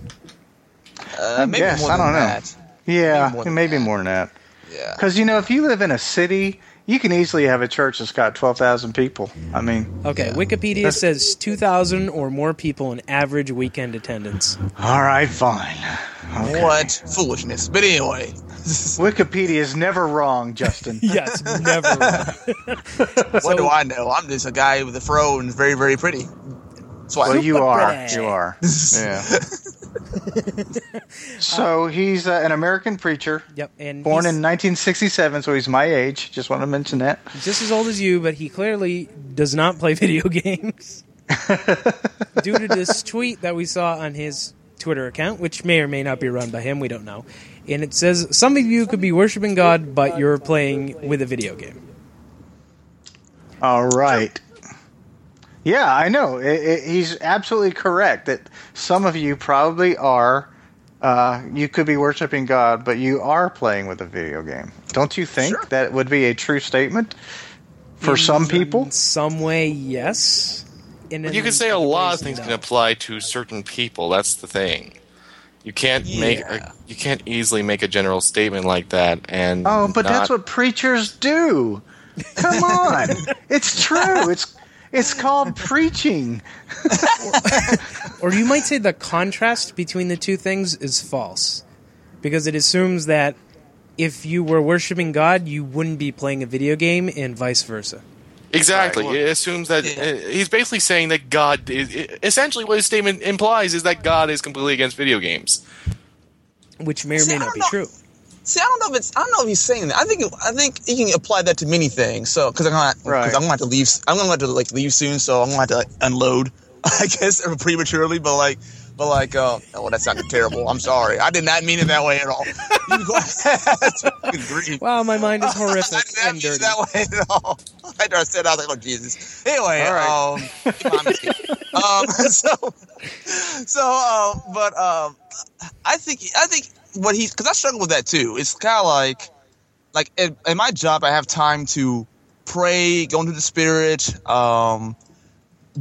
Uh, maybe guess. more I than don't know. that. yeah, more than maybe that. more than that. Yeah. Because you know, if you live in a city, you can easily have a church that's got twelve thousand people. I mean, Okay, Yeah. Wikipedia That's- says 2,000 or more people in average weekend attendance. all right, fine. Okay. What foolishness. But anyway. Wikipedia is never wrong, Justin. yes, never. what do I know? I'm just a guy with a fro and very, very pretty. That's why. well, you are. pretty. You are. Yeah. so he's uh, an American preacher, Yep, and born he's in 1967. So he's my age. Just want to mention that. just as old as you, but he clearly does not play video games. Due to this tweet that we saw on his Twitter account, which may or may not be run by him, we don't know. And it says, Some of you could be worshiping God, but you're playing with a video game. All right. Yeah, I know. I I he's absolutely correct that some of you probably are. Uh, you could be worshiping God, but you are playing with a video game. Don't you think Sure. that would be a true statement for some people? In some way, yes. In You an- can say a lot of things no. can apply to certain people. That's the thing. You can't make a, you can't easily make a general statement like that and Oh, but that's what preachers do. Come on, it's true. It's It's called preaching. Or you might say the contrast between the two things is false. Because it assumes that if you were worshiping God, you wouldn't be playing a video game, and vice versa. Exactly. Right, well- it assumes that Yeah. uh, he's basically saying that God is essentially what his statement implies is that God is completely against video games. Which may or See, may not don't be know. true. See, I don't know if it's. I don't know if he's saying that. I think. I think he can apply that to many things. So, because I'm gonna, Right. because I'm gonna have to leave. I'm gonna have to like leave soon. So I'm gonna have to like, unload. I guess prematurely, but like, but like, uh, oh, that sounded terrible. I'm sorry. I did not mean it that way at all. You can go ahead. Good grief. Wow, my mind is I horrific did not mean it that way at all. I said, I was like, oh Jesus. Anyway, All right. um, um, so, so, uh, but um, I think I think what he's because I struggle with that too. It's kind of like like in, my job, I have time to pray, go into the spirit, um,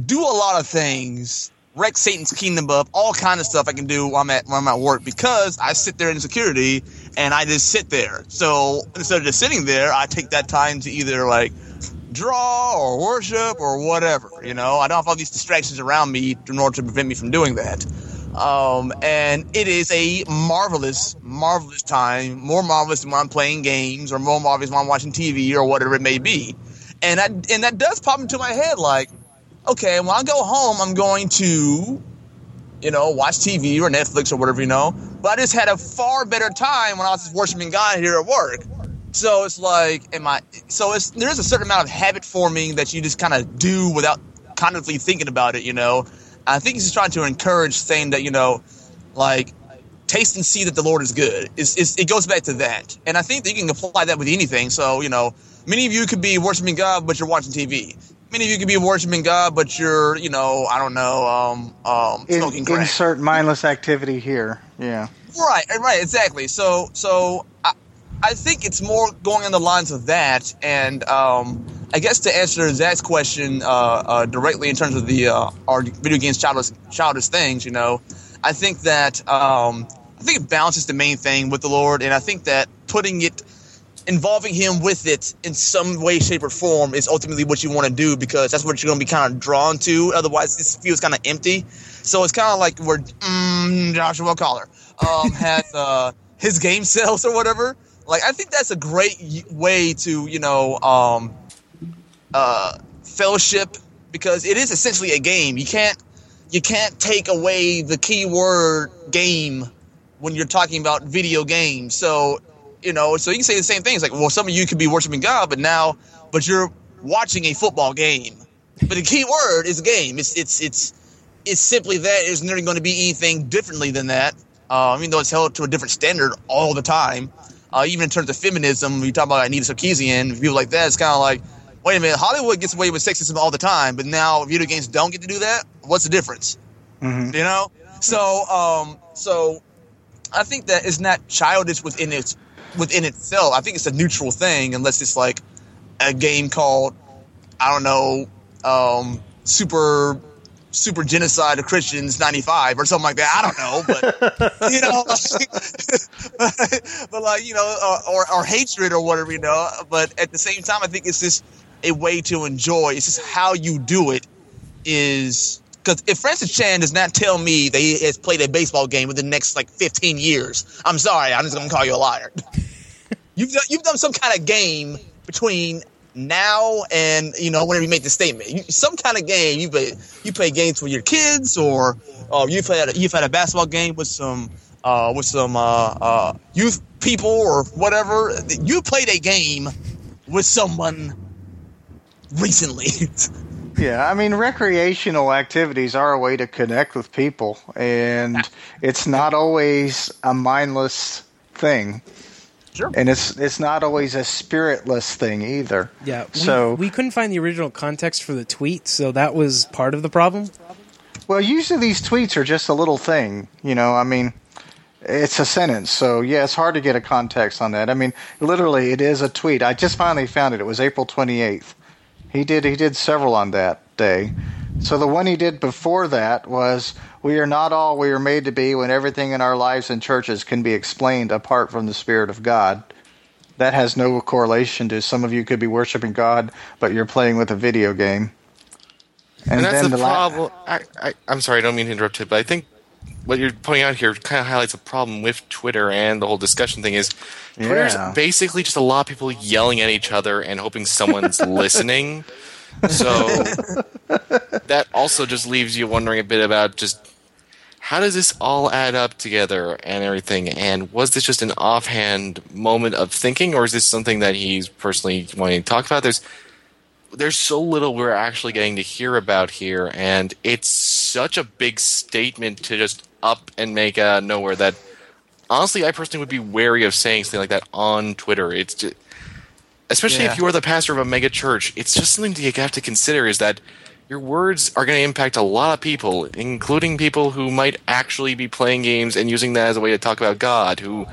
do a lot of things, wreck Satan's kingdom up, all kind of stuff I can do while I'm at while I'm at work because I sit there in security and I just sit there. So instead of just sitting there, I take that time to either like draw or worship or whatever. You know, I don't have all these distractions around me in order to prevent me from doing that. Um, and it is a marvelous, marvelous time, more marvelous than when I'm playing games or more marvelous when I'm watching TV or whatever it may be. And that, and that does pop into my head like, okay, when I go home, I'm going to, you know, watch TV or Netflix or whatever, you know. But I just had a far better time when I was worshiping God here at work. So it's like, am I? So it's there's a certain amount of habit forming that you just kind of do without consciously thinking about it, you know. I think he's just trying to encourage, saying that you know, like, taste and see that the Lord is good. It's, it's, it goes back to that, and I think that you can apply that with anything. So you know, many of you could be worshiping God, but you're watching TV. Many of you could be worshiping God, but you're, you know, I don't know, um, um, smoking crack. insert mindless activity here. Yeah. Right, right, exactly. So, so I, I think it's more going on the lines of that, and um, I guess to answer Zach's question uh, uh, directly in terms of the uh, our video games childish childish things, you know, I think that um, I think it balances the main thing with the Lord, and I think that putting it involving him with it in some way, shape, or form is ultimately what you want to do because that's what you're going to be kind of drawn to. Otherwise, this feels kind of empty. So it's kind of like where mm, Joshua Collar um, has uh, his game sales or whatever. Like, I think that's a great way to, you know, um, uh, fellowship because it is essentially a game. You can't you can't take away the keyword game when you're talking about video games. So you know, so you can say the same things like, well, some of you could be worshiping God, but now, but you're watching a football game. But the key word is game. It's it's it's it's simply that. There's never going to be anything differently than that. Uh, even though it's held to a different standard all the time. Uh, even in terms of feminism, you talk about Anita Sarkeesian, people like that. It's kind of like, wait a minute, Hollywood gets away with sexism all the time, but now video games don't get to do that. What's the difference? Mhm. You know. So um, so I think that it's not childish within its within itself. I think it's a neutral thing, unless it's like a game called I don't know, um, super super genocide of Christians '95 or something like that. I don't know, but you know, but like you know, or, or or hatred or whatever, you know. But at the same time, I think it's just a way to enjoy. It's just how you do it is because if Francis Chan does not tell me that he has played a baseball game within the next like 15 years, I'm sorry, I'm just gonna call you a liar. you've done, you've done some kind of game between now and you know whenever you make the statement. You, some kind of game you play you play games with your kids or uh, you've had a, you've had a basketball game with some uh, with some uh, uh, youth people or whatever. You played a game with someone recently. Yeah, I mean, recreational activities are a way to connect with people, and it's not always a mindless thing. Sure. And it's it's not always a spiritless thing either. Yeah. We, So we couldn't find the original context for the tweet, so that was part of the problem. Well, usually these tweets are just a little thing, you know. I mean, it's a sentence, so yeah, it's hard to get a context on that. I mean, literally, it is a tweet. I just finally found it. It was April twenty eighth. He did he did several on that day. So the one he did before that was, "We are not all we are made to be when everything in our lives and churches can be explained apart from the Spirit of God." That has no correlation to some of you could be worshiping God, but you're playing with a video game. And, And that's the, the, la- problem. I, I, I'm sorry, I don't mean to interrupt you, but I think what you're pointing out here kind of highlights a problem with Twitter and the whole discussion thing is Twitter's Yeah. basically just a lot of people yelling at each other and hoping someone's listening. So that also just leaves you wondering a bit about just how does this all add up together and everything? And was this just an offhand moment of thinking, or is this something that he's personally wanting to talk about? There's there's so little we're actually getting to hear about here, and it's such a big statement to just up and make out of nowhere that honestly, I personally would be wary of saying something like that on Twitter. It's just, especially Yeah. if you are the pastor of a mega church, it's just something to, you have to consider is that your words are going to impact a lot of people, including people who might actually be playing games and using that as a way to talk about God, who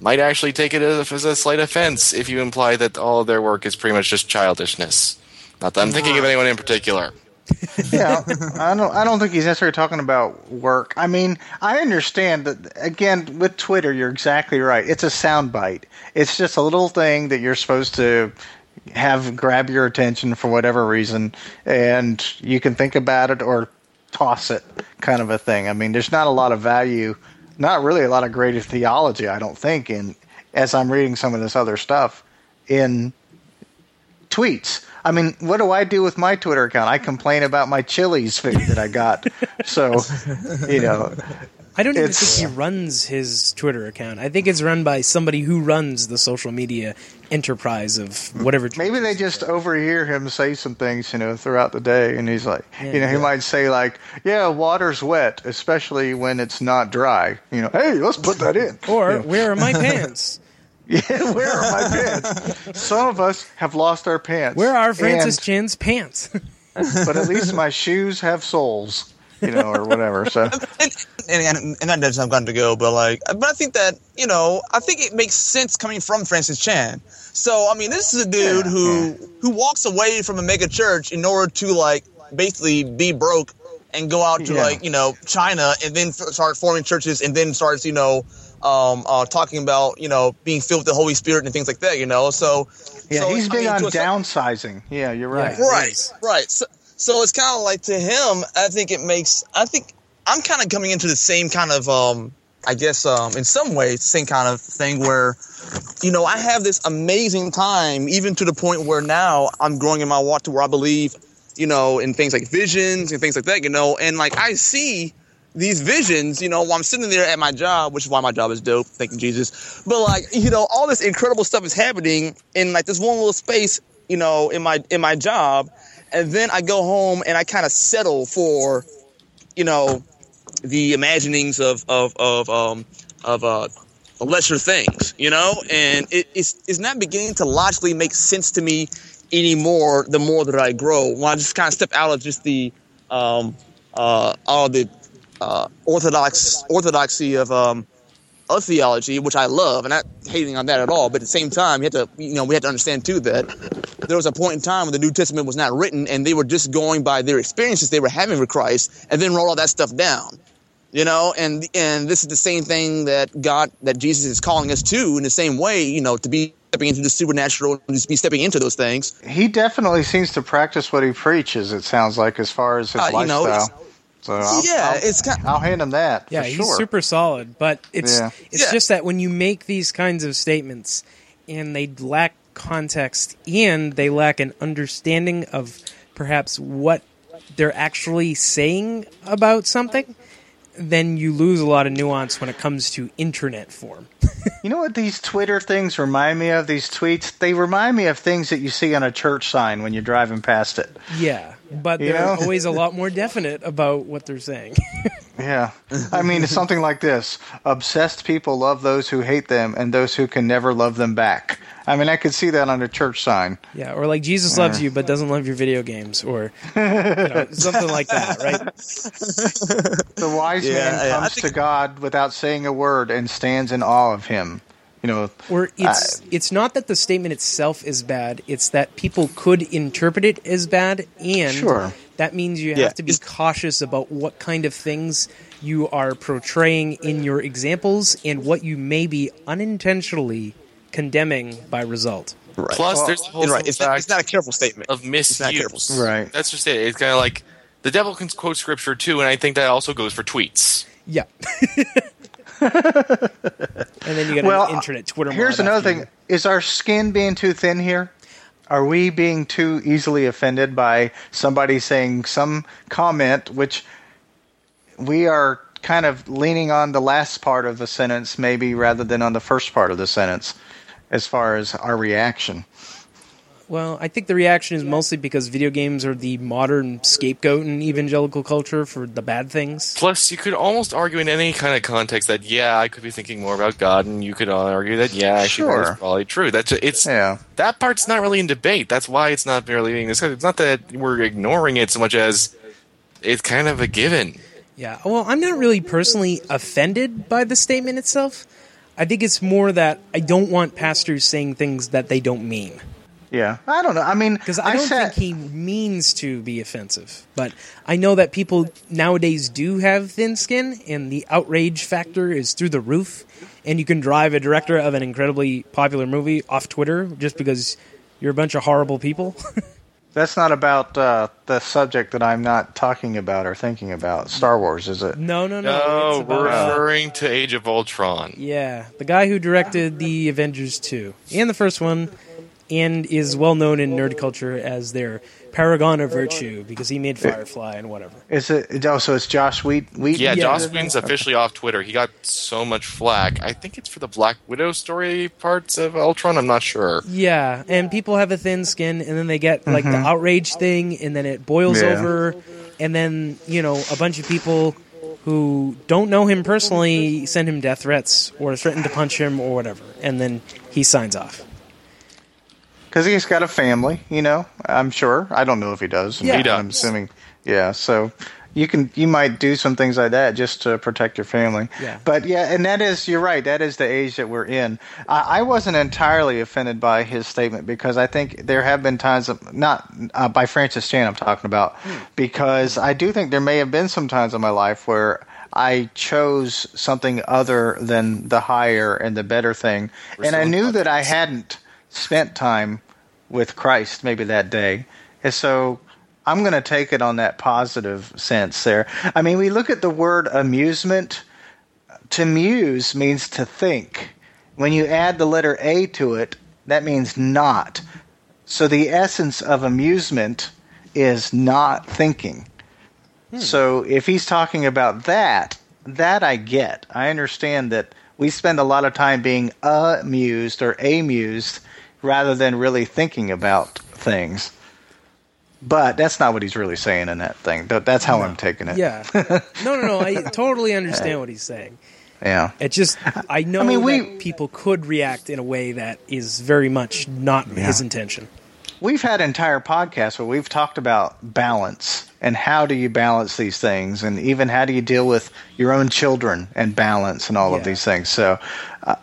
might actually take it as, as a slight offense if you imply that all of their work is pretty much just childishness. Not that I'm thinking of uh-huh. anyone in particular. yeah, I don't. I don't think he's necessarily talking about work. I mean, I understand that. Again, with Twitter, you're exactly right. It's a soundbite. It's just a little thing that you're supposed to have grab your attention for whatever reason, and you can think about it or toss it, kind of a thing. I mean, there's not a lot of value, not really a lot of greater theology. I don't think. In as I'm reading some of this other stuff in tweets. I mean, what do I do with my Twitter account? I complain about my Chili's food that I got. so, you know, I don't even think he runs his Twitter account. I think it's run by somebody who runs the social media enterprise of whatever. maybe they just overhear him say some things, you know, throughout the day, and he's like, Yeah. you know, he might say like, "Yeah, water's wet, especially when it's not dry." You know, hey, let's put that in. Or You know, where are my pants? yeah, where are my pants? Some of us have lost our pants. Where are Francis And- Chin's pants? but at least my shoes have soles, you know, or whatever. So. and, and, and, and that doesn't have got to go, but like, but I think that you know, I think it makes sense coming from Francis Chan. So I mean, this is a dude Yeah, who who walks away from a mega church in order to like basically be broke and go out to Yeah. like you know China and then f- start forming churches and then starts you know um, uh, talking about you know being filled with the Holy Spirit and things like that. You know, so Yeah, so, he's I big mean, on to a downsizing. Yeah, you're right. Right Yes. right so, so it's kind of like to him i think it makes i think i'm kind of coming into the same kind of um i guess um in some ways same kind of thing where you know i have this amazing time even to the point where now i'm growing in my walk to where i believe you know in things like visions and things like that you know and like i see these visions, you know, while I'm sitting there at my job, which is why my job is dope, thank you, Jesus. But like, you know, all this incredible stuff is happening in like this one little space, you know, in my in my job, and then I go home and I kind of settle for, you know, the imaginings of of of um of uh lesser things, you know, and it, it's it's not beginning to logically make sense to me anymore. The more that I grow, when I just kind of step out of just the um uh all the uh, orthodox orthodoxy of um, of theology, which I love, and not hating on that at all. But at the same time, you have to you know we have to understand too that there was a point in time when the New Testament was not written, and they were just going by their experiences they were having with Christ, and then wrote all that stuff down. You know, and and this is the same thing that God that Jesus is calling us to in the same way. You know, to be stepping into the supernatural and just be stepping into those things. He definitely seems to practice what he preaches. It sounds like, as far as his Uh, you know, lifestyle. So I'll, yeah, I'll, it's kind. I'll hand him that. Yeah, for he's sure. super solid, but it's Yeah. it's Yeah. just that when you make these kinds of statements and they lack context and they lack an understanding of perhaps what they're actually saying about something, then you lose a lot of nuance when it comes to internet form. You know what these Twitter things remind me of? These tweets? They remind me of things that you see on a church sign when you're driving past it. Yeah, but they're know? always a lot more definite about what they're saying. Yeah. I mean, it's something like this Obsessed people love those who hate them, and those who can never love them back. I mean, I could see that on a church sign. yeah, or like Jesus loves you but doesn't love your video games, or you know, something like that, right? The wise Yeah, man comes think- to God without saying a word and stands in awe of him. You know, Or it's it's not that the statement itself is bad; it's that people could interpret it as bad, and Sure. that means you Yeah, have to be it's- cautious about what kind of things you are portraying in your examples and what you may be unintentionally condemning by result. Right. Plus, there's the whole right. It's not, it's not a careful statement. of It's misuse. Right. That's just it. It's kind of like the devil can quote scripture too, and I think that also goes for tweets. Yeah. and then you got Well, an internet Twitter. Here's another thing: is our skin being too thin here? Are we being too easily offended by somebody saying some comment, which we are kind of leaning on the last part of the sentence, maybe rather than on the first part of the sentence, as far as our reaction? Well, I think the reaction is mostly because video games are the modern scapegoat in evangelical culture for the bad things. Plus, you could almost argue in any kind of context that yeah, I could be thinking more about God, and you could argue that yeah, actually Sure. that's probably true. That's it's Yeah. that part's not really in debate. That's why it's not really being discussed. It's not that we're ignoring it so much as it's kind of a given. Yeah. Well, I'm not really personally offended by the statement itself. I think it's more that I don't want pastors saying things that they don't mean. Yeah, I don't know. I mean, Because I don't sat, think he means to be offensive. But I know that people nowadays do have thin skin, and the outrage factor is through the roof. And you can drive a director of an incredibly popular movie off Twitter just because you're a bunch of horrible people. that's not about uh, the subject that I'm not talking about or thinking about. Star Wars, is it? no, no, no. No, we're about, uh, referring to Age of Ultron. Yeah, the guy who directed the Avengers 2 and the first one, and is well known in nerd culture as their paragon of virtue because he made Firefly and whatever. Is it? Oh, so it's Josh Wheat. Wheaton? Yeah, Yeah. Joss Whedon's officially off Twitter. He got so much flack. I think it's for the Black Widow story parts of Ultron. I'm not sure. Yeah, and people have a thin skin, and then they get like the mm-hmm. outrage thing, and then it boils Yeah. over, and then you know a bunch of people who don't know him personally send him death threats or threaten to punch him or whatever, and then he signs off. Because he's got a family. You know, I'm sure. I don't know if he does. Yeah. He does. I'm assuming. Yeah. So you can you might do some things like that just to protect your family. Yeah. But yeah, and that is you're right. That is the age that we're in. I, I wasn't entirely offended by his statement because I think there have been times of, not uh, by Francis Chan I'm talking about because I do think there may have been some times in my life where. I chose something other than the higher and the better thing, and I knew that I hadn't spent time with Christ maybe that day. And so I'm going to take it on that positive sense there. I mean, we look at the word amusement. To muse means to think. When you add the letter A to it, that means not. So the essence of amusement is not thinking. Hmm. So if he's talking about that, that I get. I understand that we spend a lot of time being amused or amused rather than really thinking about things. But that's not what he's really saying in that thing. That's how I'm taking it. Yeah, no, no, no. I totally understand what he's saying. Yeah. It just I know I mean, we- that people could react in a way that is very much not his intention. We've had entire podcasts where we've talked about balance and how do you balance these things, and even how do you deal with your own children and balance and all Yeah. of these things. So, uh,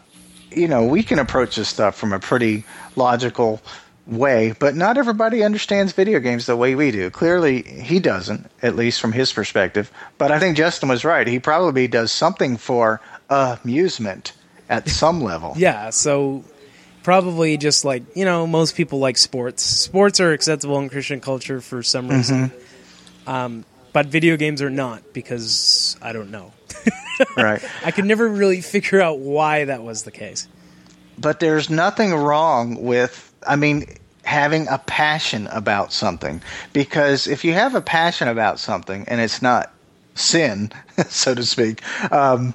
you know, we can approach this stuff from a pretty logical way, but not everybody understands video games the way we do. Clearly, he doesn't, at least from his perspective. But I think Justin was right. He probably does something for amusement at some level. Yeah, so probably just like you know most people like sports. Sports are acceptable in Christian culture for some reason, um, but video games are not because I don't know. Right. I could never really figure out why that was the case. But there's nothing wrong with i mean having a passion about something. Because if you have a passion about something and it's not sin so to speak um,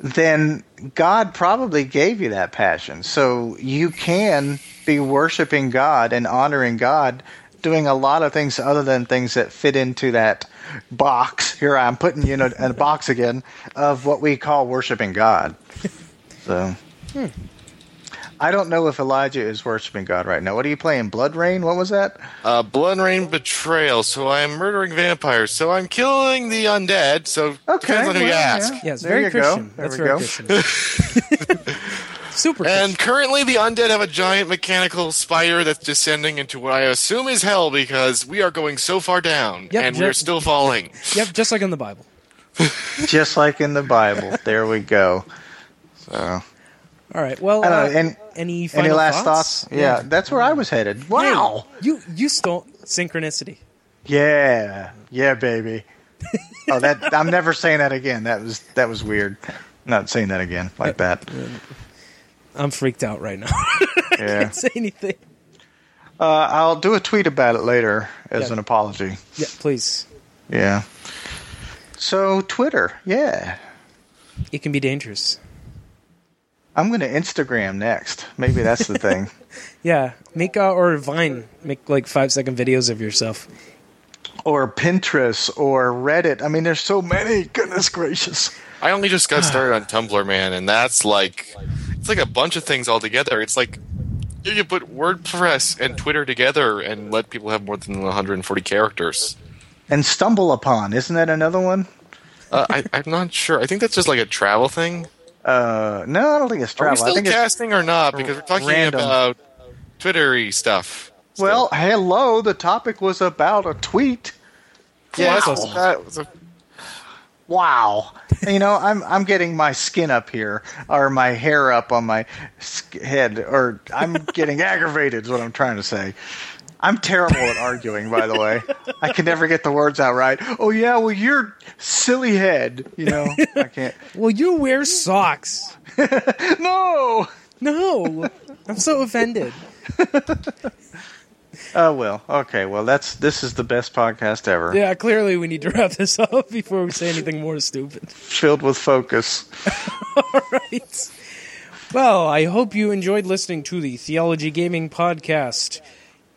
then god probably gave you that passion. So you can be worshiping god and honoring god doing a lot of things other than things that fit into that box. Here i'm putting you in a, in a box again of what we call worshiping god. So I don't know if Elijah is worshiping God right now. What are you playing? BloodRayne? What was that? Uh, BloodRayne Betrayal. So I'm murdering vampires. So I'm killing the undead. So Okay, depends on who you ask. yeah. Yeah, it's There very you go. Christian. There That's we very go. Christian. Super. And currently, the undead have a giant mechanical spider that's descending into what I assume is hell because we are going so far down Yep, and we're still falling. Yep, just like in the Bible. Just like in the Bible. There we go. So, All right. Well, I uh. And any final any last thoughts? thoughts? Yeah, that's where I was headed. Wow. Hey, you you stole synchronicity. Yeah, yeah, baby. oh, that I'm never saying that again. That was that was weird. Not saying that again like that. I'm freaked out right now. Yeah. Can't say anything. Uh, I'll do a tweet about it later as Yeah. an apology. Yeah, please. Yeah. So Twitter, yeah. It can be dangerous. I'm going to Instagram next. Maybe that's the thing. Yeah, make uh, or Vine. Make like five second videos of yourself. or Pinterest or Reddit. I mean, there's so many. Goodness gracious. I only just got started on Tumblr, man, and that's like it's like a bunch of things all together. It's like you can put WordPress and Twitter together and let people have more than 140 characters. And Stumble Upon, isn't that another one? Uh, I, I'm not sure. I think that's just like a travel thing. Uh, no, I don't think it's Are we still I think it's casting or not? Because we're talking random. about Twittery stuff. still. well. Hello, the topic was about a tweet. yeah, Wow. so that was a- Wow. you know, I'm I'm getting my skin up here, or my hair up on my sk- head, or I'm getting aggravated. Is what I'm trying to say. I'm terrible at arguing, by the way. I can never get the words out right. Oh yeah, well you're silly head. You know, I can't. Well, you wear socks. No. No, I'm so offended. Oh well, okay. Well, that's this is the best podcast ever, Yeah, clearly we need to wrap this up before we say anything more stupid. filled with focus. All right. Well, I hope you enjoyed listening to the Theology Gaming Podcast.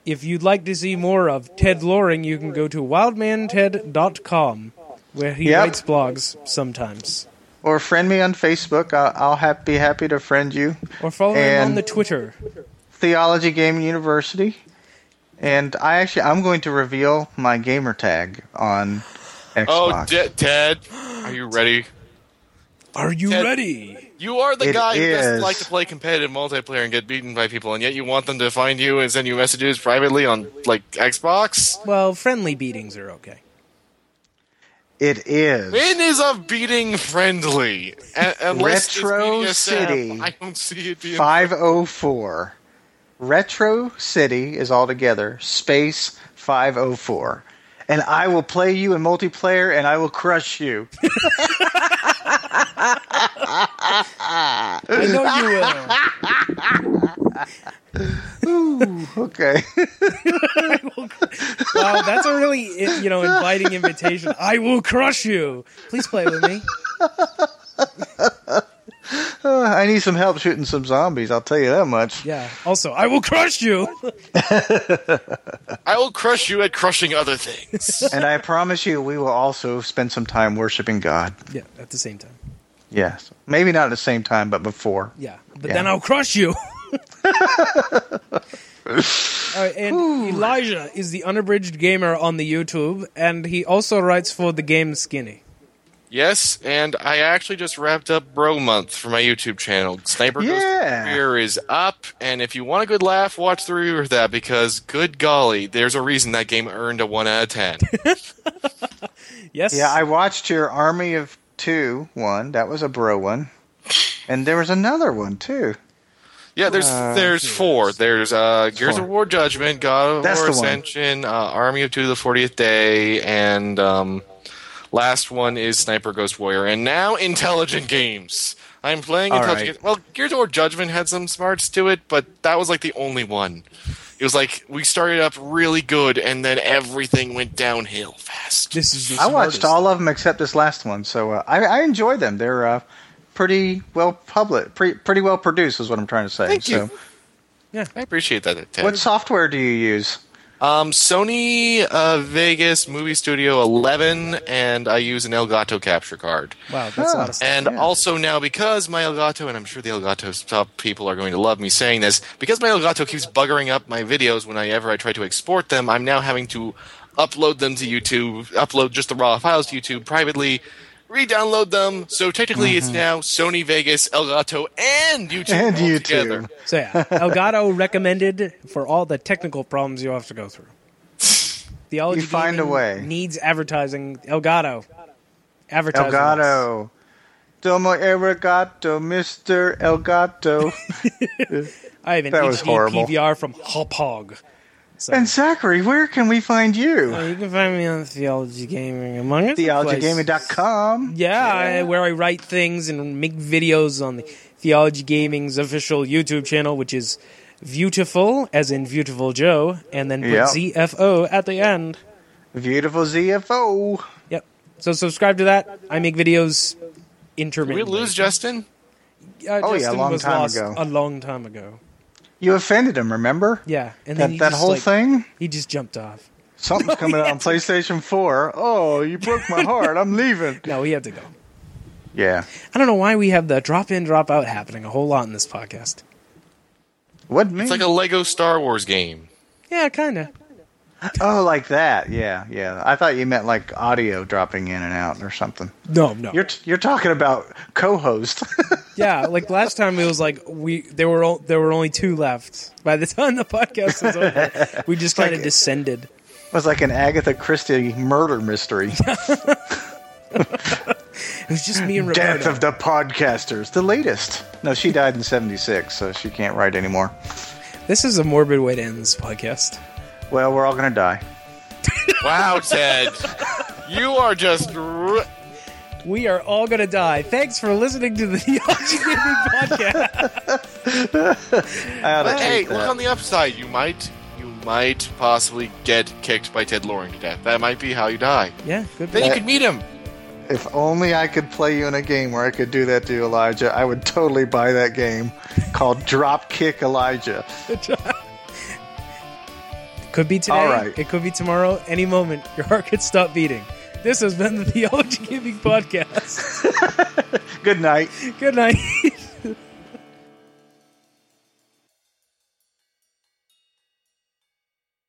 If you'd like to see more of Ted Loring, you can go to wildmanted.com, where he Yep. writes blogs sometimes. Or friend me on Facebook. I'll, I'll hap- be happy to friend you. Or follow him on the Twitter. Theology Gaming University, and I actually I'm going to reveal my gamer tag on oh, Xbox. Oh, De- Ted, are you ready? Are you Ted- ready? You are the It guy who doesn't like to play competitive multiplayer and get beaten by people, and yet you want them to find you and send you messages privately on like Xbox. Well, friendly beatings are okay. It is. When is a beating friendly? A- Retro BDSM, City. I don't see it being. 504. Retro City is all together. Space 504. And I will play you in multiplayer and I will crush you. I know you will. Ooh, Okay. Wow, that's a really you know inviting invitation. I will crush you. Please play with me. Uh, I need some help shooting some zombies, I'll tell you that much. Yeah. Also, I will crush you. I will crush you at crushing other things. And I promise you, we will also spend some time worshiping God. Yeah, at the same time. Yes. Maybe not at the same time, but before. Yeah, but Yeah. then I'll crush you. All right, and Elijah is the unabridged gamer on the YouTube, and he also writes for the GameSkinny. Yes, and I actually just wrapped up Bro Month for my YouTube channel. Sniper Ghost Yeah. Warrior is up, and if you want a good laugh, watch the review of that because, good golly, there's a reason that game earned a one out of ten. Yes. Yeah, I watched your Army of Two one. That was a bro one. And there was another one, too. Yeah, there's Uh, there's four. There's uh, Gears Four. of War Judgment, God of That's War the one. Ascension, uh, Army of Two to the Fortieth Day, and um, last one is Sniper Ghost Warrior, and now Intelligent Games. I'm playing All Intelligent. right. Well, Gears of War Judgment had some smarts to it, but that was like the only one. It was like we started up really good, and then everything went downhill fast. This is I watched all of them except this last one, so uh, I, I enjoy them. They're uh, pretty well public, pre- pretty well produced, is what I'm trying to say. Thank so, you. Yeah, I appreciate that. Ted. what software do you use? Um, Sony uh, Vegas Movie Studio 11, and I use an Elgato capture card. Wow, that's a Huh. lot of stuff. And Yeah. also now, because my Elgato, and I'm sure the Elgato stuff people are going to love me saying this, because my Elgato keeps buggering up my videos whenever I try to export them, I'm now having to upload them to YouTube, upload just the raw files to YouTube privately, re-download them. So technically, it's now Sony Vegas, Elgato, and YouTube Mm-hmm. And all YouTube. together. So yeah, Elgato recommended for all the technical problems you have to go through. Theology You find a way. Needs advertising. Elgato. Advertising. Elgato. Domo Arigato, Mr. Elgato. I have an That was horrible. PVR from Hauppauge. So. And Zachary, where can we find you? Uh, you can find me on Theology Gaming, among other places. TheologyGaming.com. Yeah, I- where I write things and make videos on the Theology Gaming's official YouTube channel, which is Beautiful, as in Beautiful Joe, and then put Yep. ZFO at the end. Beautiful ZFO. Yep. So subscribe to that. I make videos Did intermittently. we lose Justin? Uh, Oh, yeah, a Justin long was time lost ago. A long time ago. You offended him, remember? Yeah, and then That, that just, whole like, thing? He just jumped off. Something's coming out on PlayStation 4. Oh, you broke my heart. I'm leaving. No, he had to go. Yeah. I don't know why we have the drop in, drop out happening a whole lot in this podcast. What me? It's like a Lego Star Wars game. Yeah, kind of. Oh, like that. Yeah, yeah. I thought you meant like audio dropping in and out or something. No, no. You're you're talking about co-host. Yeah, like last time it was like we there were o- there were only two left. By the time the podcast was over, we just kind of like- descended. it was like an Agatha Christie murder mystery. It was just me and Roberto. Death of the podcasters, the latest. No, she died in '76, so she can't write anymore. This is a morbid way to end this podcast. Well, we're all gonna die. Wow, Ted. you are just. R- We are all gonna die. Thanks for listening to the Theology Gaming Podcast. I ought hey, take look on the upside. You might. You might possibly get kicked by Ted Loring to death. That might be how you die. Yeah, good. Then you That- could meet him. If only I could play you in a game where I could do that to you, Elijah, I would totally buy that game called Dropkick Elijah. Could be today. Right. It could be tomorrow. Any moment, your heart could stop beating. This has been the Theology Gaming Podcast. Good night. Good night.